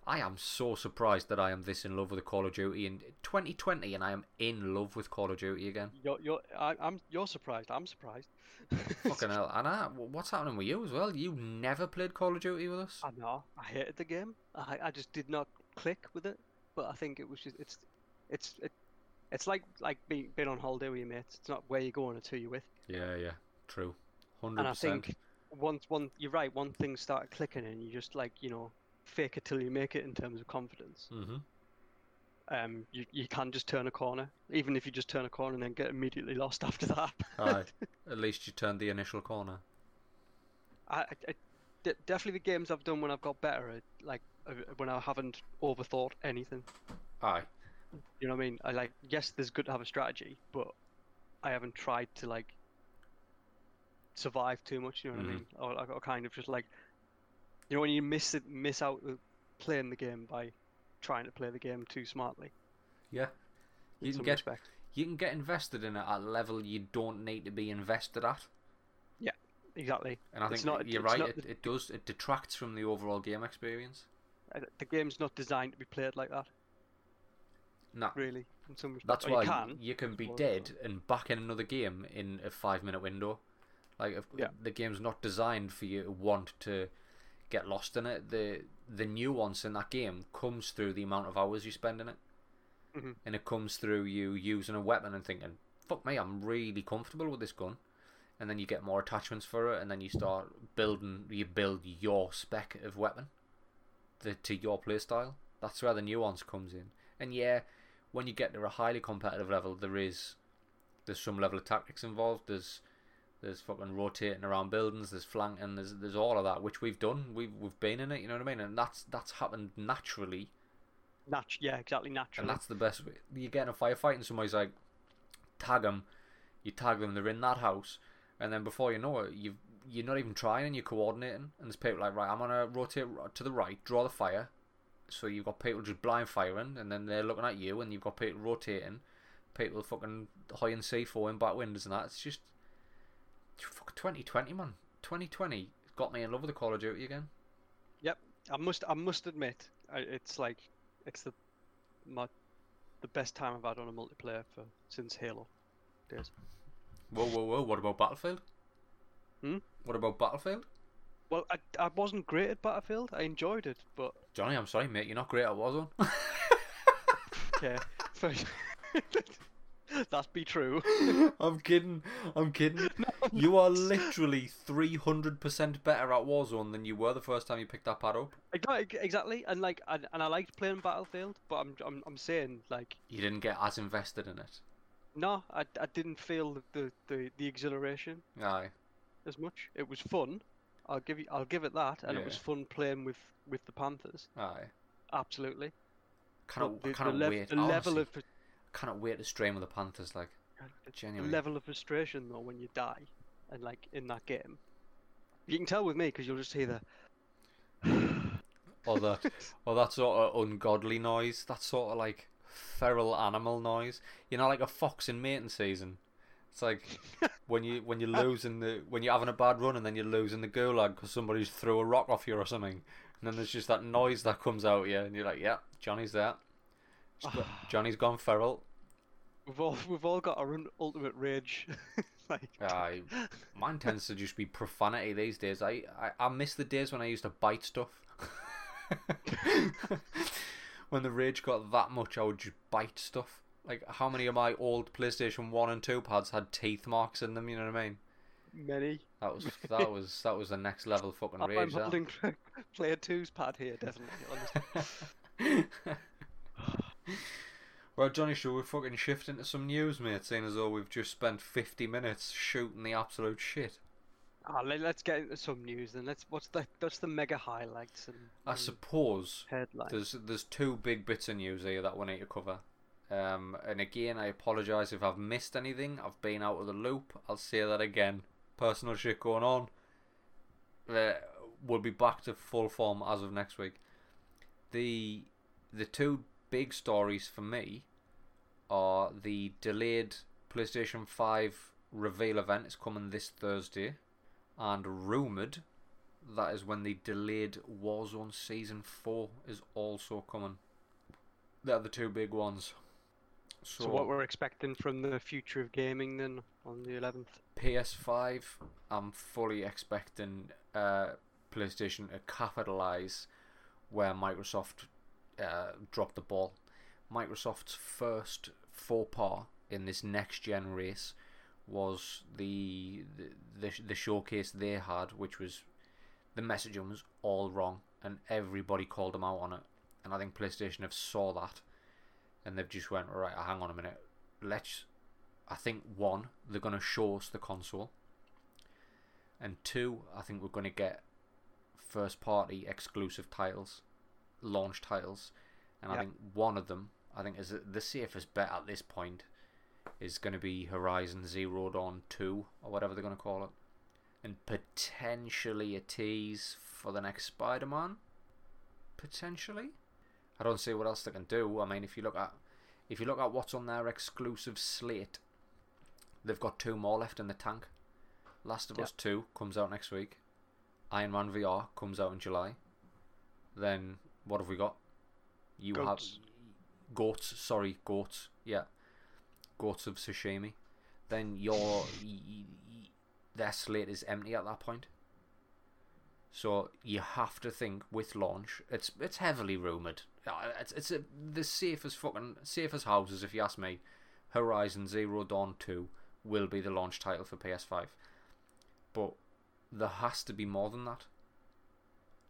I am so surprised that I am this in love with Call of Duty in 2020, and I am in love with Call of Duty again. You're, you're, I, I'm, you're surprised. I'm surprised. [laughs] Fucking hell! And I, what's happening with you as well? You never played Call of Duty with us. I know. I hated the game. I, I just did not click with it. But I think it was just it's, it's it, it's like like being being on holiday with your mates. It's not where you're going; it's who you're with. Yeah, yeah, true, hundred And I percent. think once one you're right. One thing started clicking, and you just like you know fake it till you make it in terms of confidence. Mm-hmm. Um, you you can just turn a corner, even if you just turn a corner and then get immediately lost after that. Aye. [laughs] At least you turned the initial corner. I, I, I- de- definitely the games I've done when I've got better, are, like uh, when I haven't overthought anything. Aye. You know what I mean? I like yes, there's good to have a strategy, but I haven't tried to like survive too much. You know what I mean? Or, like, or kind of just like you know when you miss it, miss out playing the game by trying to play the game too smartly. Yeah. You can get respect. you can get invested in it at a level you don't need to be invested at. Yeah, exactly. And I It's think not- you're right. not It, it does. It detracts from the overall game experience. Uh, The game's not designed to be played like that, Nah, really. In some that's why you can. you can be dead and back in another game in a five minute window. Like Yeah. the game's not designed for you to want to get lost in it. The the nuance in that game comes through the amount of hours you spend in it, Mhm. and it comes through you using a weapon and thinking, "Fuck me, I'm really comfortable with this gun." And then you get more attachments for it, and then you start building. You build your spec of weapon, the, to your playstyle. That's where the nuance comes in. And yeah, when you get to a highly competitive level, there is there's some level of tactics involved. There's there's fucking rotating around buildings. There's flanking. There's there's all of that, which we've done. We've we've been in it. You know what I mean? And that's that's happened naturally. Nat- yeah, exactly. Naturally. And that's the best way. You get in a firefight and somebody's like, tag them. You tag them. They're in that house, and then before you know it, you you're not even trying and you're coordinating. And there's people like, right, I'm gonna rotate to the right, draw the fire. So you've got people just blind firing, and then they're looking at you, and you've got people rotating, people fucking high and C4 in back windows and that. It's just fuck 2020, man. 2020 got me in love with the Call of Duty again. Yep, I must I must admit it's like it's the my the best time I've had on a multiplayer for since Halo days. Whoa, whoa, whoa! What about Battlefield? Hmm? What about Battlefield? Well, I, I wasn't great at Battlefield. I enjoyed it, but Johnny, I'm sorry, mate. You're not great at Warzone. [laughs] okay, [laughs] that be true. I'm kidding. I'm kidding. [laughs] You are literally 300% better at Warzone than you were the first time you picked that pad up. Exactly, and like and, and I liked playing Battlefield, but I'm I'm I'm saying like You didn't get as invested in it. no, I, I didn't feel the, the, the, the exhilaration Aye. as much. It was fun. I'll give you I'll give it that, and it was fun playing with with the Panthers. Aye. Absolutely. Cannot, But the, cannot the, lev- wait. the level honestly, of frus- cannot wait to stream with the Panthers. Like, the genuinely. level of frustration though when you die, and like in that game, you can tell with me because you'll just hear the or that [laughs] or that sort of ungodly noise, that sort of like feral animal noise. You know, like a fox in mating season. It's like [laughs] when you when you're losing the when you're having a bad run and then you're losing the gulag because somebody's threw a rock off you or something, and then there's just that noise that comes out of you, and you're like, yeah, Johnny's there. [sighs] Johnny's gone feral. We've all we've all got our un- ultimate rage. [laughs] like, I, mine tends to just be profanity these days. I, I, I miss the days when I used to bite stuff. [laughs] when the rage got that much, I would just bite stuff. Like, how many of my old PlayStation One and Two pads had teeth marks in them? You know what I mean? Many. That was that was that was the next level fucking [laughs] rage. I'm holding [laughs] Player 2's pad here, definitely. Well, [laughs] Johnny, shall we fucking shift into some news, mate? Seeing as though we've just spent fifty minutes shooting the absolute shit. Ah, let, us get into some news then. Let's. What's the what's the mega highlights and? I suppose headlines. there's there's two big bits of news here that we need to cover. Um, and again, I apologise if I've missed anything. I've been out of the loop. I'll say that again. Personal shit going on. Uh, we'll be back to full form as of next week. The the two big stories for me are the delayed PlayStation 5 reveal event is coming this Thursday, and rumoured that is when the delayed Warzone Season 4 is also coming. They're the two big ones. So, so what we're expecting from the future of gaming then on the 11th? PS5, I'm fully expecting uh, PlayStation to capitalise where Microsoft uh, dropped the ball. Microsoft's first faux pas in this next gen race was the, the the, the showcase they had, which was the messaging was all wrong, and everybody called them out on it. And I think PlayStation have saw that, and they've just went right. Hang on a minute, let's. I think one, they're going to show us the console, and two, I think we're going to get first party exclusive titles launch titles, and yep. I think one of them, I think, is the safest bet at this point, is going to be Horizon Zero Dawn Two or whatever they're going to call it, and potentially a tease for the next Spider-Man. Potentially, I don't see what else they can do. I mean, if you look at if you look at what's on their exclusive slate, they've got two more left in the tank. Last of yep. Us 2 comes out next week. Iron Man VR comes out in July. Then what have we got? You goats. have goats. Sorry, goats. Yeah, Ghost of Tsushima. Then your their slate is empty at that point. So you have to think with launch. It's it's heavily rumored. It's it's a, the safest fucking safest houses if you ask me. Horizon Zero Dawn Two will be the launch title for PS5, but there has to be more than that.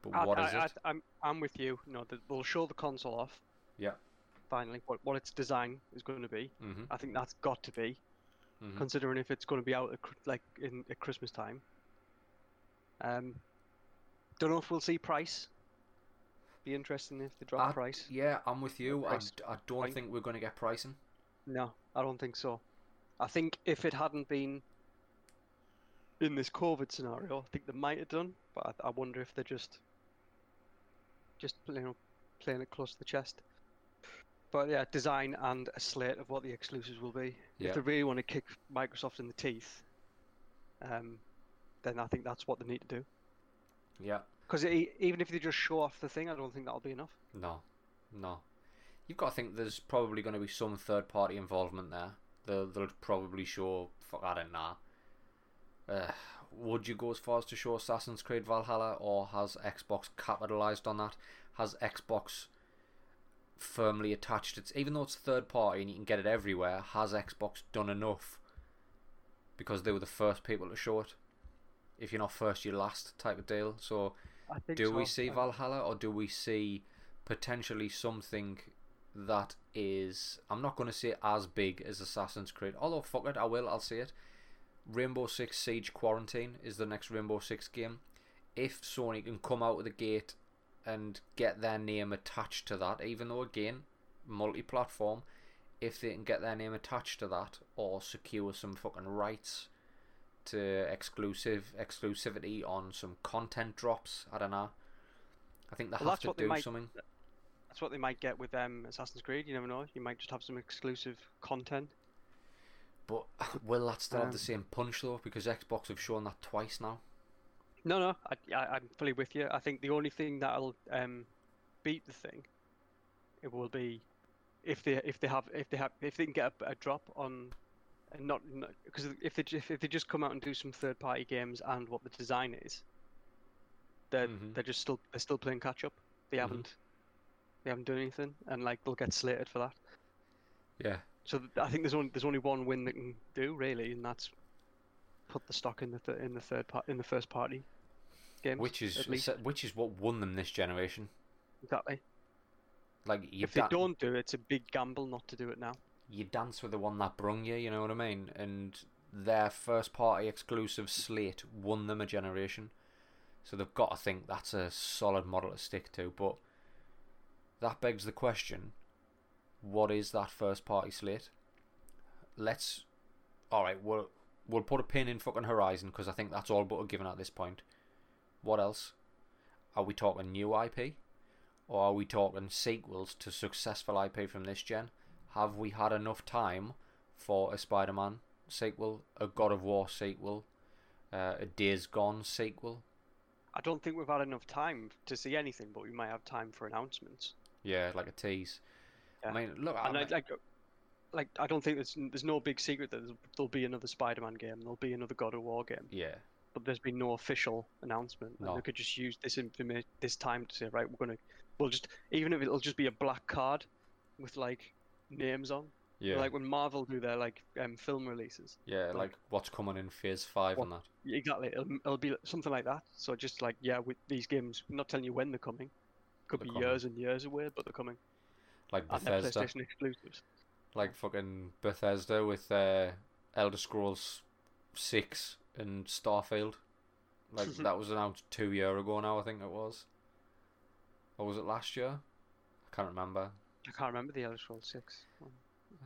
But I, what I, is I, it? I'm I'm with you. No, the, they'll show the console off. Yeah. Finally, what what its design is going to be. Mm-hmm. I think that's got to be, mm-hmm. considering if it's going to be out like in at Christmas time. Um, don't know if we'll see price. Be interesting if they drop I, price. Yeah, I'm with you. I, I don't point. think we're going to get pricing. No, I don't think so. I think if it hadn't been in this COVID scenario, I think they might have done, but I, I wonder if they're just just you know playing it close to the chest. But yeah, design and a slate of what the exclusives will be. If they really want to kick Microsoft in the teeth, um, then I think that's what they need to do. Yeah. Because even if they just show off the thing, I don't think that'll be enough. No, no. You've got to think there's probably going to be some third party involvement there. They'll, they'll probably show. Fuck, I don't know. Uh, would you go as far as to show Assassin's Creed Valhalla, or has Xbox capitalized on that? Has Xbox firmly attached its, even though it's third party and you can get it everywhere, has Xbox done enough? Because they were the first people to show it. If you're not first, you're last type of deal. So, do so. we see Valhalla, or do we see potentially something that is, I'm not going to say as big as Assassin's Creed, although fuck it, I will, I'll see it Rainbow Six Siege Quarantine is the next Rainbow Six game. If Sony can come out of the gate and get their name attached to that, even though again, multi platform, if they can get their name attached to that or secure some fucking rights to exclusive exclusivity on some content drops, I don't know. I think they Well, have that's to what they do might- something. That's what they might get with um, Assassin's Creed. You never know. You might just have some exclusive content. But [laughs] will that still have the Um, same punch though? Because Xbox have shown that twice now. No, no, I, I, I'm fully with you. I think the only thing that'll um, beat the thing, it will be if they if they have if they have if they can get a, a drop on, and not because if they if they just come out and do some third party games and what the design is, they're Mhm. they're just still they're still playing catch up. They Mhm. haven't they haven't done anything, and like they'll get slated for that. Yeah. So th- I think there's only there's only one win they can do really, and that's put the stock in the th- in the third part in the first party games. Which is which is what won them this generation. exactly. Like if they don't do it, it's a big gamble not to do it now. You dance with the one that brung you, you know what I mean? And their first party exclusive slate won them a generation. So they've got to think that's a solid model to stick to. But that begs the question what is that first party slate? Let's. Alright, we'll, we'll put a pin in fucking Horizon because I think that's all but a given at this point. What else? Are we talking new IP? Or are we talking sequels to successful IP from this gen? Have we had enough time for a Spider Man sequel, a God of War sequel, uh, a Days Gone sequel? I don't think we've had enough time to see anything, but we might have time for announcements. Yeah, like a tease. I mean, look, I And I, like, like I don't think there's there's no big secret that there'll be another Spider-Man game, there'll be another God of War game, yeah, but there's been no official announcement. And they could just use this information, this time to say, right, we're gonna, we'll just even if it'll just be a black card with like names on, yeah, like when Marvel do their like um, film releases. yeah, like- like what's coming in Phase Five What- and that. Exactly, it'll, it'll be something like that. So just like yeah, with these games, I'm not telling you when they're coming. Could They're be coming. years and years away, but they're coming. Like And Bethesda, PlayStation exclusives. like fucking Bethesda with uh, Elder Scrolls Six and Starfield. Like [laughs] that was announced two year ago now, I think it was. Or was it last year? I can't remember. I can't remember the Elder Scrolls Six.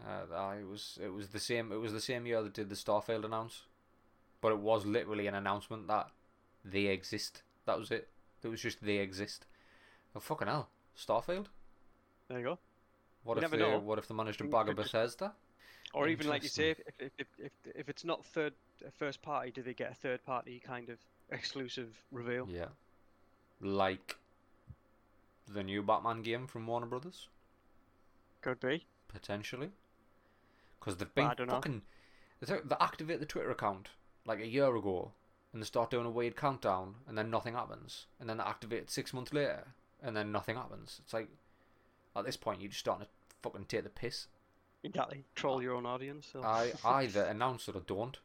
Uh, aye, it was it was the same. It was the same year that did the Starfield announce, but it was literally an announcement that they exist. That was it. It was just they exist. Oh fucking hell, Starfield. There you go. What You if never they know. What if they managed to Things bag a Bethesda? Or even like you say, if if, if if if it's not third uh, first party, do they get a third party kind of exclusive reveal? Yeah, like the new Batman game from Warner Brothers Could be. potentially, because they've been I don't know. fucking. They, they activate the Twitter account like a year ago, and they start doing a weird countdown, and then nothing happens, and then they activate it six months later, and then nothing happens. It's like at this point you're just starting to fucking take the piss. Exactly. Troll your own audience. So. I [laughs] either announce it or don't.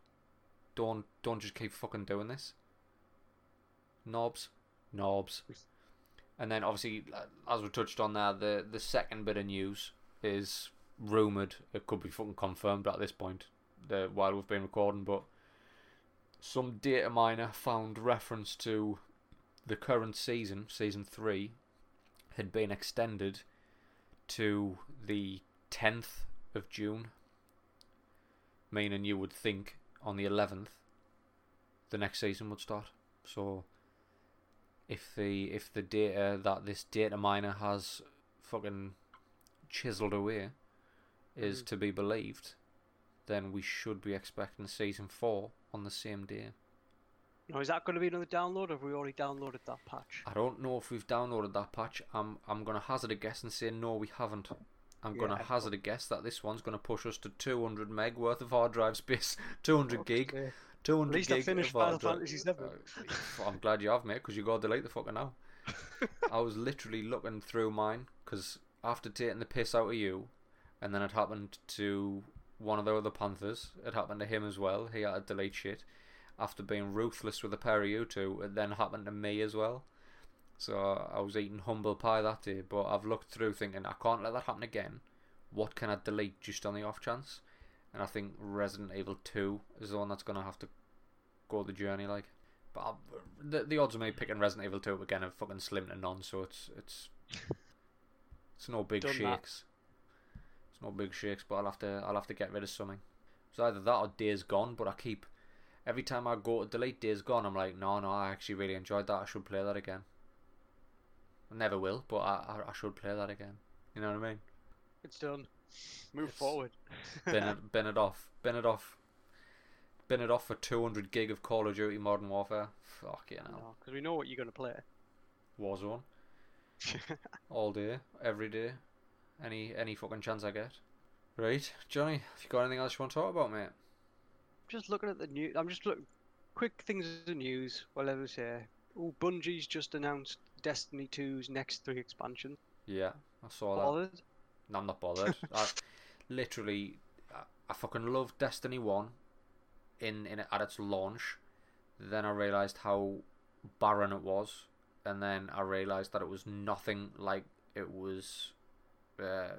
Don't don't just keep fucking doing this. Knobs, knobs. And then obviously, uh, as we touched on there, the the second bit of news is rumored. It could be fucking confirmed at this point. While we've been recording, but some data miner found reference to the current season, season three, had been extended to the tenth of June. Meaning you would think on the eleventh, the next season would start. So if the if the data that this data miner has fucking chiseled away is Mhm. to be believed, then we should be expecting season four on the same day. Now, is that going to be another download, or have we already downloaded that patch? I don't know if we've downloaded that patch. I'm I'm gonna hazard a guess and say no, we haven't. I'm gonna hazard a guess that this one's gonna push us to 200 meg worth of hard drive space, [laughs] 200 gig, Okay. 200 least I finished Final Fantasy VII. Uh, I'm glad you have, mate, because you got to delete the fucker now. [laughs] I was literally looking through mine because after taking the piss out of you, and then it happened to one of the other Panthers. It happened to him as well. He had to delete shit. After being ruthless with a pair of you two, it then happened to me as well. So I was eating humble pie that day, but I've looked through thinking I can't let that happen again. What can I delete just on the off chance? And I think Resident Evil 2 is the one that's going to have to go the journey like. But I'll, the the odds of me picking Resident Evil 2 again are fucking slim to none, so it's it's [laughs] it's no big Done that. shakes. It's no big shakes, but I'll have to I'll have to get rid of something. It's either that or Days Gone, but I keep every time I go to delete Days Gone, I'm like, no, no, I actually really enjoyed that. I should play that again. I never will, but I, I I should play that again. You know what I mean? It's done. Move It's- forward. [laughs] bin it, bin it off, bin it off, bin it off for 200 gig of Call of Duty Modern Warfare. Fuck you know, because we know what you're going to play. Warzone [laughs] all day, every day, any any fucking chance I get. Right, Johnny, have you got anything else you want to talk about, mate? just looking at the news. I'm just looking. Quick things of the news. Whatever's here. Oh, Bungie's just announced Destiny 2's next three expansions. Yeah, I saw that. Bothered? No, I'm not bothered. [laughs] I literally, I, I fucking loved Destiny One, in in at its launch. Then I realized how barren it was, and then I realized that it was nothing like it was. Uh,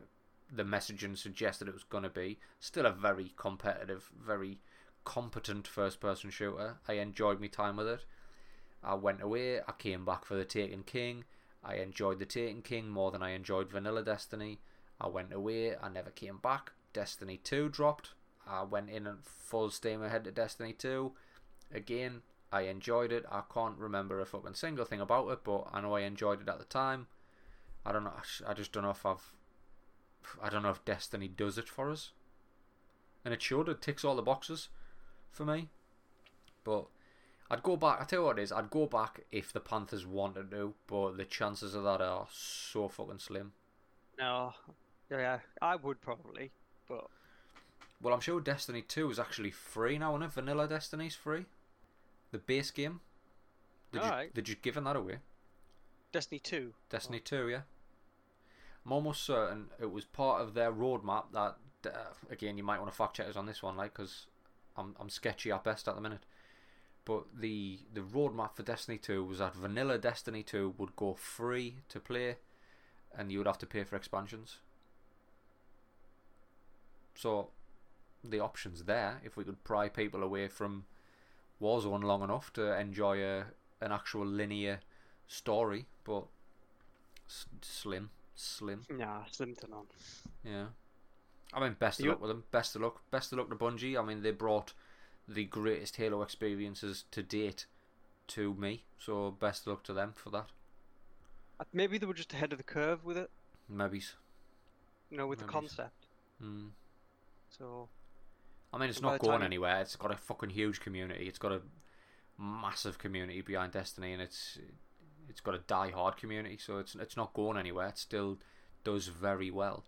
the messaging suggested it was gonna be. Still a very competitive, very competent first-person shooter. I enjoyed my time with it. I went away. I came back for the Taken King. I enjoyed the Taken King more than I enjoyed Vanilla Destiny. I went away, I never came back. Destiny 2 dropped. I went in and full steam ahead to Destiny 2. Again, I enjoyed it. I can't remember a fucking single thing about it, but I know I enjoyed it at the time. I don't know. I just don't know if I've. I don't know if Destiny does it for us. And it should. It ticks all the boxes for me. But I'd go back. I tell you what it is. I'd go back if the Panthers wanted to, but the chances of that are so fucking slim. No. Yeah, I would probably, but Well, I'm sure Destiny 2 is actually free now, isn't it? Vanilla Destiny's free. The base game. They're just, Alright. they're just giving that away. Destiny 2. Destiny 2, yeah. I'm almost certain it was part of their roadmap that, uh, again, you might want to fact check us on this one, like, because I'm, I'm sketchy at best at the minute. But the the roadmap for Destiny 2 was that vanilla Destiny 2 would go free to play, and you would have to pay for expansions. So, the options there, if we could pry people away from Warzone long enough to enjoy a, an actual linear story, but s- slim, slim. Yeah, slim to none. Yeah. I mean, best of You- luck with them. Best of luck. Best of luck to Bungie. I mean, they brought the greatest Halo experiences to date to me. So best of luck to them for that. Uh, Maybe they were just ahead of the curve with it, Maybe. you know, with the concept. Mm. So, I mean, it's not going time- anywhere. It's got a fucking huge community. It's got a massive community behind Destiny, and it's it's got a die-hard community. So it's it's not going anywhere. It still does very well,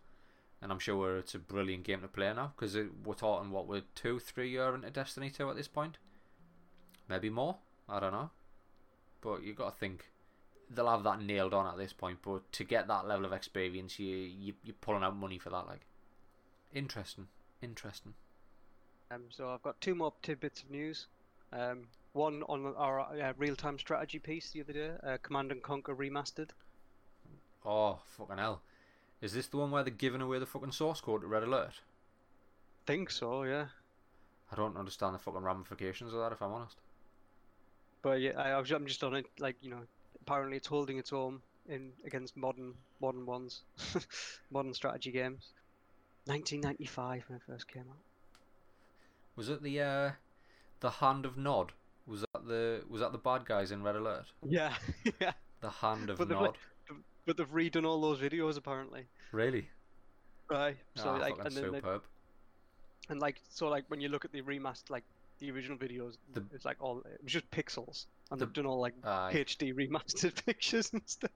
and I'm sure it's a brilliant game to play now because we're talking what we're two, three year into Destiny two at this point, maybe more. I don't know, but you got to think they'll have that nailed on at this point. But to get that level of experience, you you you're pulling out money for that. Like, interesting, interesting. Um, so I've got two more tidbits of news. Um, one on our uh, real-time strategy piece the other day, uh, Command and Conquer Remastered. Oh, fucking hell. Is this the one where they're giving away the fucking source code to Red Alert? Think so, yeah. I don't understand the fucking ramifications of that, if I'm honest. But yeah, I, I'm just on it, like you know, apparently it's holding its own in against modern modern ones, [laughs] modern strategy games. 1995 when it first came out. Was it the uh, the Hand of Nod? Was that the was that the bad guys in Red Alert? Yeah, [laughs] yeah. The Hand of But Nod. But they've redone all those videos apparently. Really? Right. So Ah, like, and then they- superb. and like, so like when you look at the remastered, like the original videos, The- it's like all it was just pixels, and The- they've done all like Aye. HD remastered [laughs] pictures and stuff.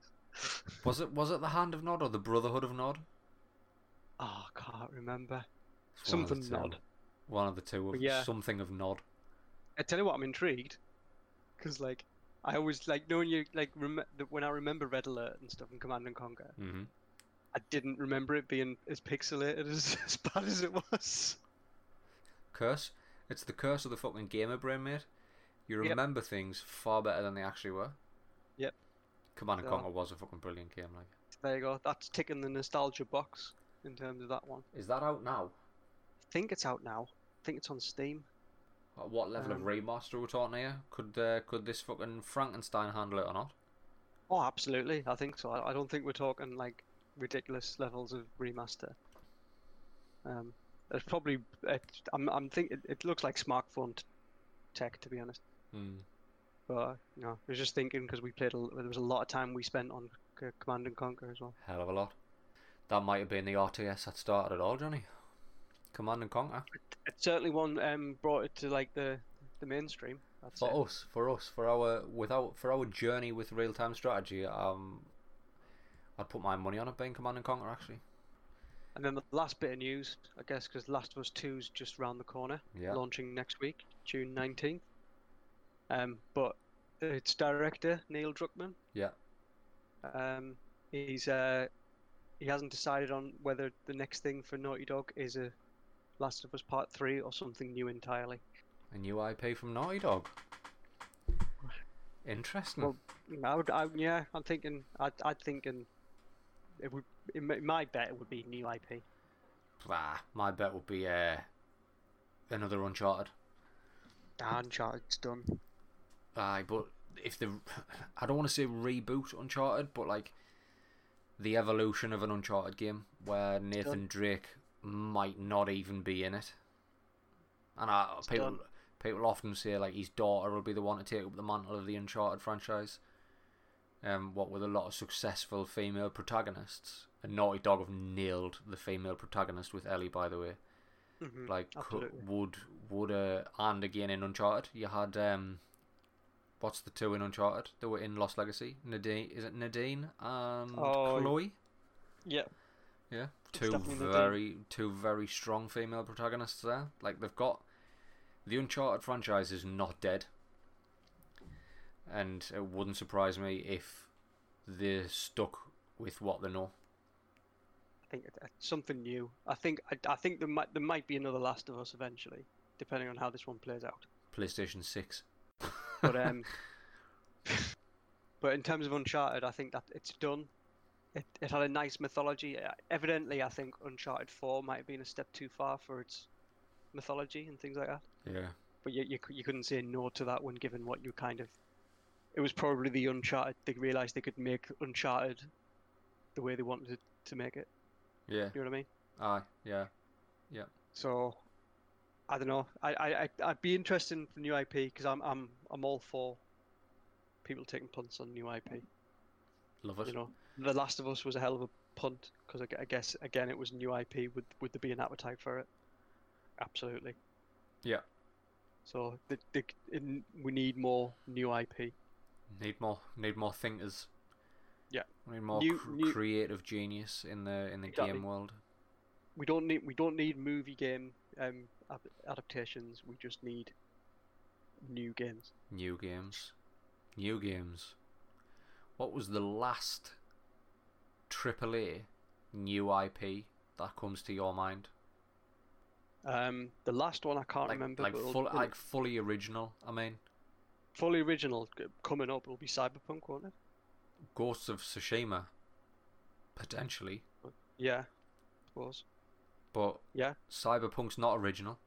Was it was it the Hand of Nod or the Brotherhood of Nod? Oh, I can't remember. It's one of Something nod. One of the two of But yeah. something of Nod. I tell you what, I'm intrigued, because like I always like knowing you like rem- the, when I remember Red Alert and stuff and Command and Conquer, hmm I didn't remember it being as pixelated as, [laughs] as bad as it was. Curse. It's the curse of the fucking gamer brain, mate. You Yep. remember things far better than they actually were. Yep. Command and So- Conquer was a fucking brilliant game. Like, There you go. That's ticking the nostalgia box in terms of that one. is that out now? I think it's out now. I think it's on Steam. At what level Um, of remaster are we talking here? Could uh, could this fucking Frankenstein handle it or not? Oh, absolutely. I think so. I, I don't think we're talking like ridiculous levels of remaster. Um, it's probably. It, I'm. I'm think. It, it looks like smartphone t- tech, to be honest. Hmm. But you know, I was just thinking because we played. A, there was a lot of time we spent on a Command and Conquer as well. Hell of a lot. That might have been the RTS that started it all, Johnny. Command and Conquer. It's certainly one um, brought it to like the the mainstream. That's For it. us, for us, for our without for our journey with real time strategy, um, I'd put my money on it being Command and Conquer actually. And then the last bit of news, I guess, because Last of Us 2's just round the corner, Yeah. launching next week, June 19th. Um, but its director, Neil Druckmann, Yeah. um, he's uh, he hasn't decided on whether the next thing for Naughty Dog is a Last of Us Part 3 or something new entirely. A new IP from Naughty Dog. Interesting. Well, I would, I, yeah, I'm thinking, I'd, I'd thinking, it would, in my- bet it would be new IP. my bet would be uh, another Uncharted. Ah, Uncharted's done. Aye, but if the I don't want to say reboot Uncharted, but like the evolution of an Uncharted game where Nathan Drake might not even be in it. And I, It's people done. people often say like his daughter will be the one to take up the mantle of the Uncharted franchise. Um, what with a lot of successful female protagonists, and Naughty Dog have nailed the female protagonist with Ellie, by the way. Mhm, like cou- absolutely. would would uh, and again in Uncharted. You had um what's the two in Uncharted? They were in Lost Legacy. Nadine is it Nadine and Oh, Chloe? Yeah, yeah two very two very strong female protagonists there like they've got the Uncharted franchise is not dead and it wouldn't surprise me if they're stuck with what they know I think it's something new. I think I, I think there might there might be another Last of Us eventually, depending on how this one plays out. PlayStation 6 But um, [laughs] but in terms of Uncharted, I think that it's done. It it had a nice mythology. Uh, Evidently, I think Uncharted Four might have been a step too far for its mythology and things like that. yeah But you you, you couldn't say no to that one, given what you kind of. It was probably the Uncharted. They realized they could make Uncharted the way they wanted to make it. yeah You know what I mean? aye yeah Yeah. So, I don't know. I I I- I'd be interested in the new IP because I'm I'm I'm all for people taking punts on new IP. love it You know, The Last of Us was a hell of a punt because I, I guess again it was new IP. Would would there be an appetite for it? Absolutely. Yeah. So the, the, in, we need more new IP. Need more, need more thinkers. Yeah. We need more New- cr- new- creative genius in the in the Exactly. game world. We don't need we don't need movie game um adaptations. We just need new games. New games, new games. What was the last AAA new IP that comes to your mind? Um, the last one I can't like remember. like full, like fully original. I mean, fully original coming up will be Cyberpunk, won't it? Ghosts of Tsushima, potentially, Yeah, suppose. but Yeah, Cyberpunk's not original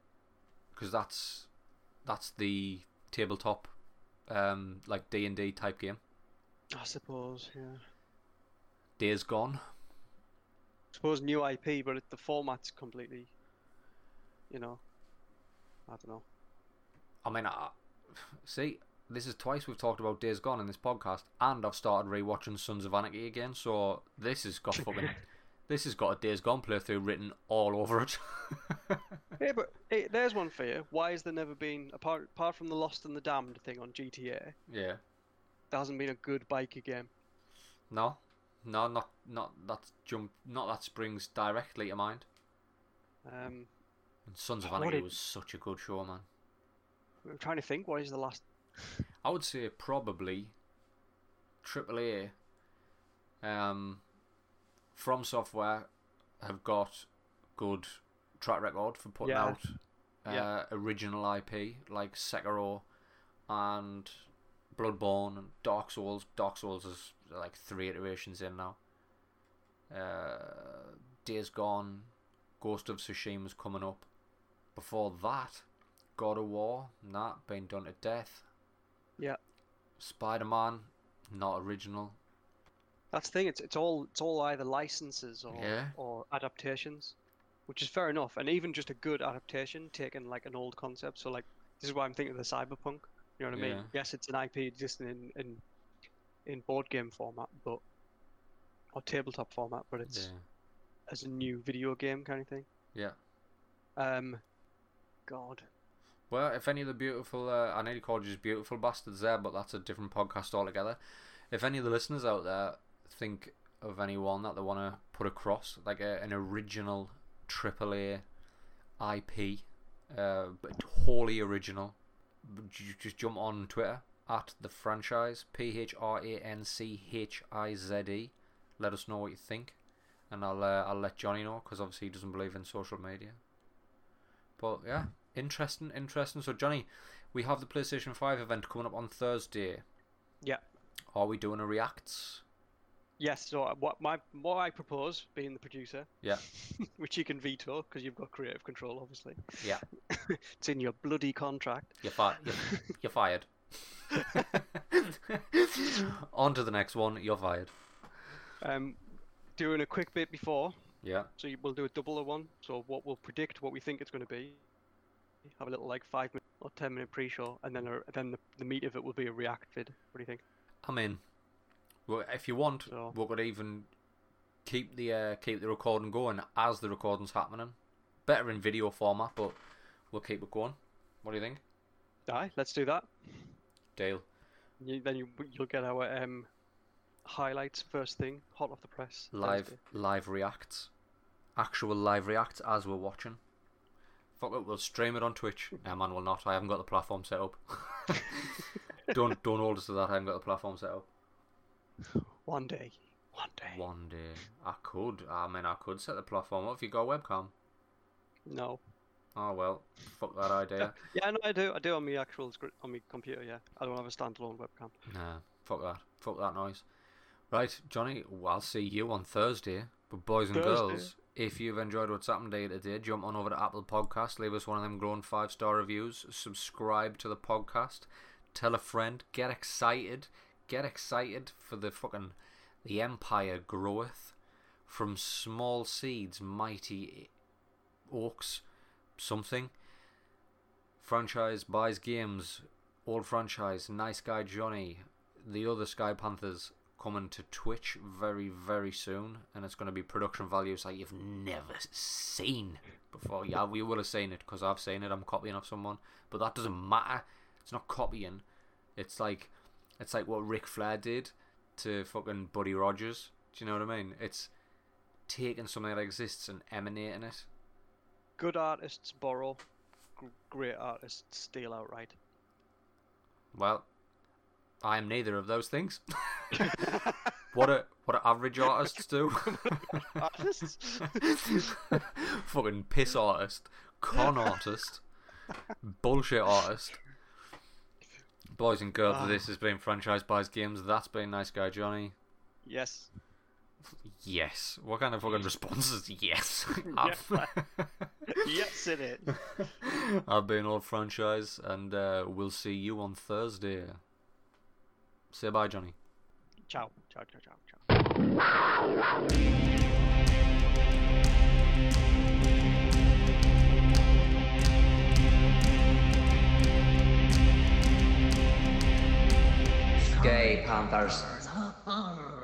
because that's that's the tabletop, um, like D and D type game. I suppose. Yeah, Days Gone. I suppose new IP, but it, the format's completely. You know, I don't know. I mean, I, see, this is twice we've talked about Days Gone in this podcast, and I've started rewatching Sons of Anarchy again. So this has got fucking, [laughs] this has got a Days Gone playthrough written all over it. [laughs] Hey, but hey, there's one for you. Why has there never been apart apart from the Lost and the Damned thing on GTA? yeah, There hasn't been a good biker game. no, no, not not that jump, not that springs directly to mind. Um, And Sons of Anarchy did- was such a good show, man. I'm trying to think. What is the last? I would say probably AAA. Um, From Software have got good track record for putting Yeah. out uh, Yeah. original IP like Sekiro and Bloodborne and Dark Souls. Dark Souls is like three iterations in now. Uh, Days Gone, Ghost of Tsushima's coming up. Before that, God of War, nah, being done to death. Yeah. Spider Man, not original. That's the thing. It's it's all it's all either licenses or Yeah. or adaptations, which is fair enough. And even just a good adaptation, taking like an old concept. So like this is why I'm thinking of the cyberpunk. You know what I Yeah. mean? Yes, it's an IP existing in in in board game format, but or tabletop format, but it's Yeah. as a new video game kind of thing. Yeah. Um, God, Well, if any of the beautiful, uh, I nearly called you just beautiful bastards there, but that's a different podcast altogether. If any of the listeners out there think of anyone that they want to put across, like a, an original AAA IP, uh, but wholly original, just jump on Twitter at the franchise P H R A N C H I Z E. Let us know what you think, and I'll uh, I'll let Johnny know because obviously he doesn't believe in social media. But yeah, interesting, interesting. So Johnny, we have the PlayStation Five event coming up on Thursday. Yeah. Are we doing a reacts? Yes. So what my what I propose, being the producer, Yeah. [laughs] which you can veto because you've got creative control, obviously. Yeah. [laughs] it's in your bloody contract. You're, fi- you're, [laughs] you're fired. on to the next one. You're fired. Um, doing a quick bit before, Yeah. so you, we'll do a double of one. So what we'll predict, what we think it's going to be. Have a little like five minute or ten minute pre-show, and then a, then the, the meat of it will be a react vid. What do you think? I'm in. Well, if you want, So- we could even keep the uh, keep the recording going as the recording's happening. Better in video format, but we'll keep it going. What do you think? Aye, let's do that. Deal. You, then you you'll get our um highlights first thing, hot off the press. Live Thursday. live reacts, actual live reacts as we're watching. Fuck it, we'll stream it on Twitch. Nah, man, we'll not. I haven't got the platform set up. [laughs] don't don't hold us to that. I haven't got the platform set up. One day, one day. One day I could. I mean, I could set the platform up if you got a webcam. No. Oh well, fuck that idea. [laughs] Yeah, no, I do. I do on my actual on my computer. Yeah, I don't have a standalone webcam. Nah, fuck that. Fuck that noise. Right, Johnny, well, I'll see you on Thursday. But boys and Thursday. girls, if you've enjoyed what's happened to you today, jump on over to Apple Podcast, leave us one of them growing five star reviews, subscribe to the podcast, tell a friend, get excited, get excited for the fucking the empire groweth from small seeds, mighty oaks, something. Franchise buys games, old franchise, nice guy Johnny, the other Sky Panthers coming to Twitch very, very soon, and it's going to be production values like you've never seen before. Yeah, we will have seen it because I've seen it. I'm copying off someone, but that doesn't matter. It's not copying. It's like, it's like what Ric Flair did to fucking Buddy Rogers. Do you know what I mean? It's taking something that exists and emanating it. Good artists borrow, gr- great artists steal outright. Well, I am neither of those things. [laughs] what a what a average artists do. artists? [laughs] Fucking piss artist, con artist, bullshit artist. Boys and girls, Ah. this has been Franchise Buys Games. That's been Nice Guy Johnny. yes. Yes. What kind of fucking response is yes? [laughs] I've, [laughs] Yes, it is. [laughs] I've been Old Franchise, and uh, we'll see you on Thursday. Say bye, Johnny. Ciao. Ciao, ciao, ciao, ciao. gay panthers. [laughs]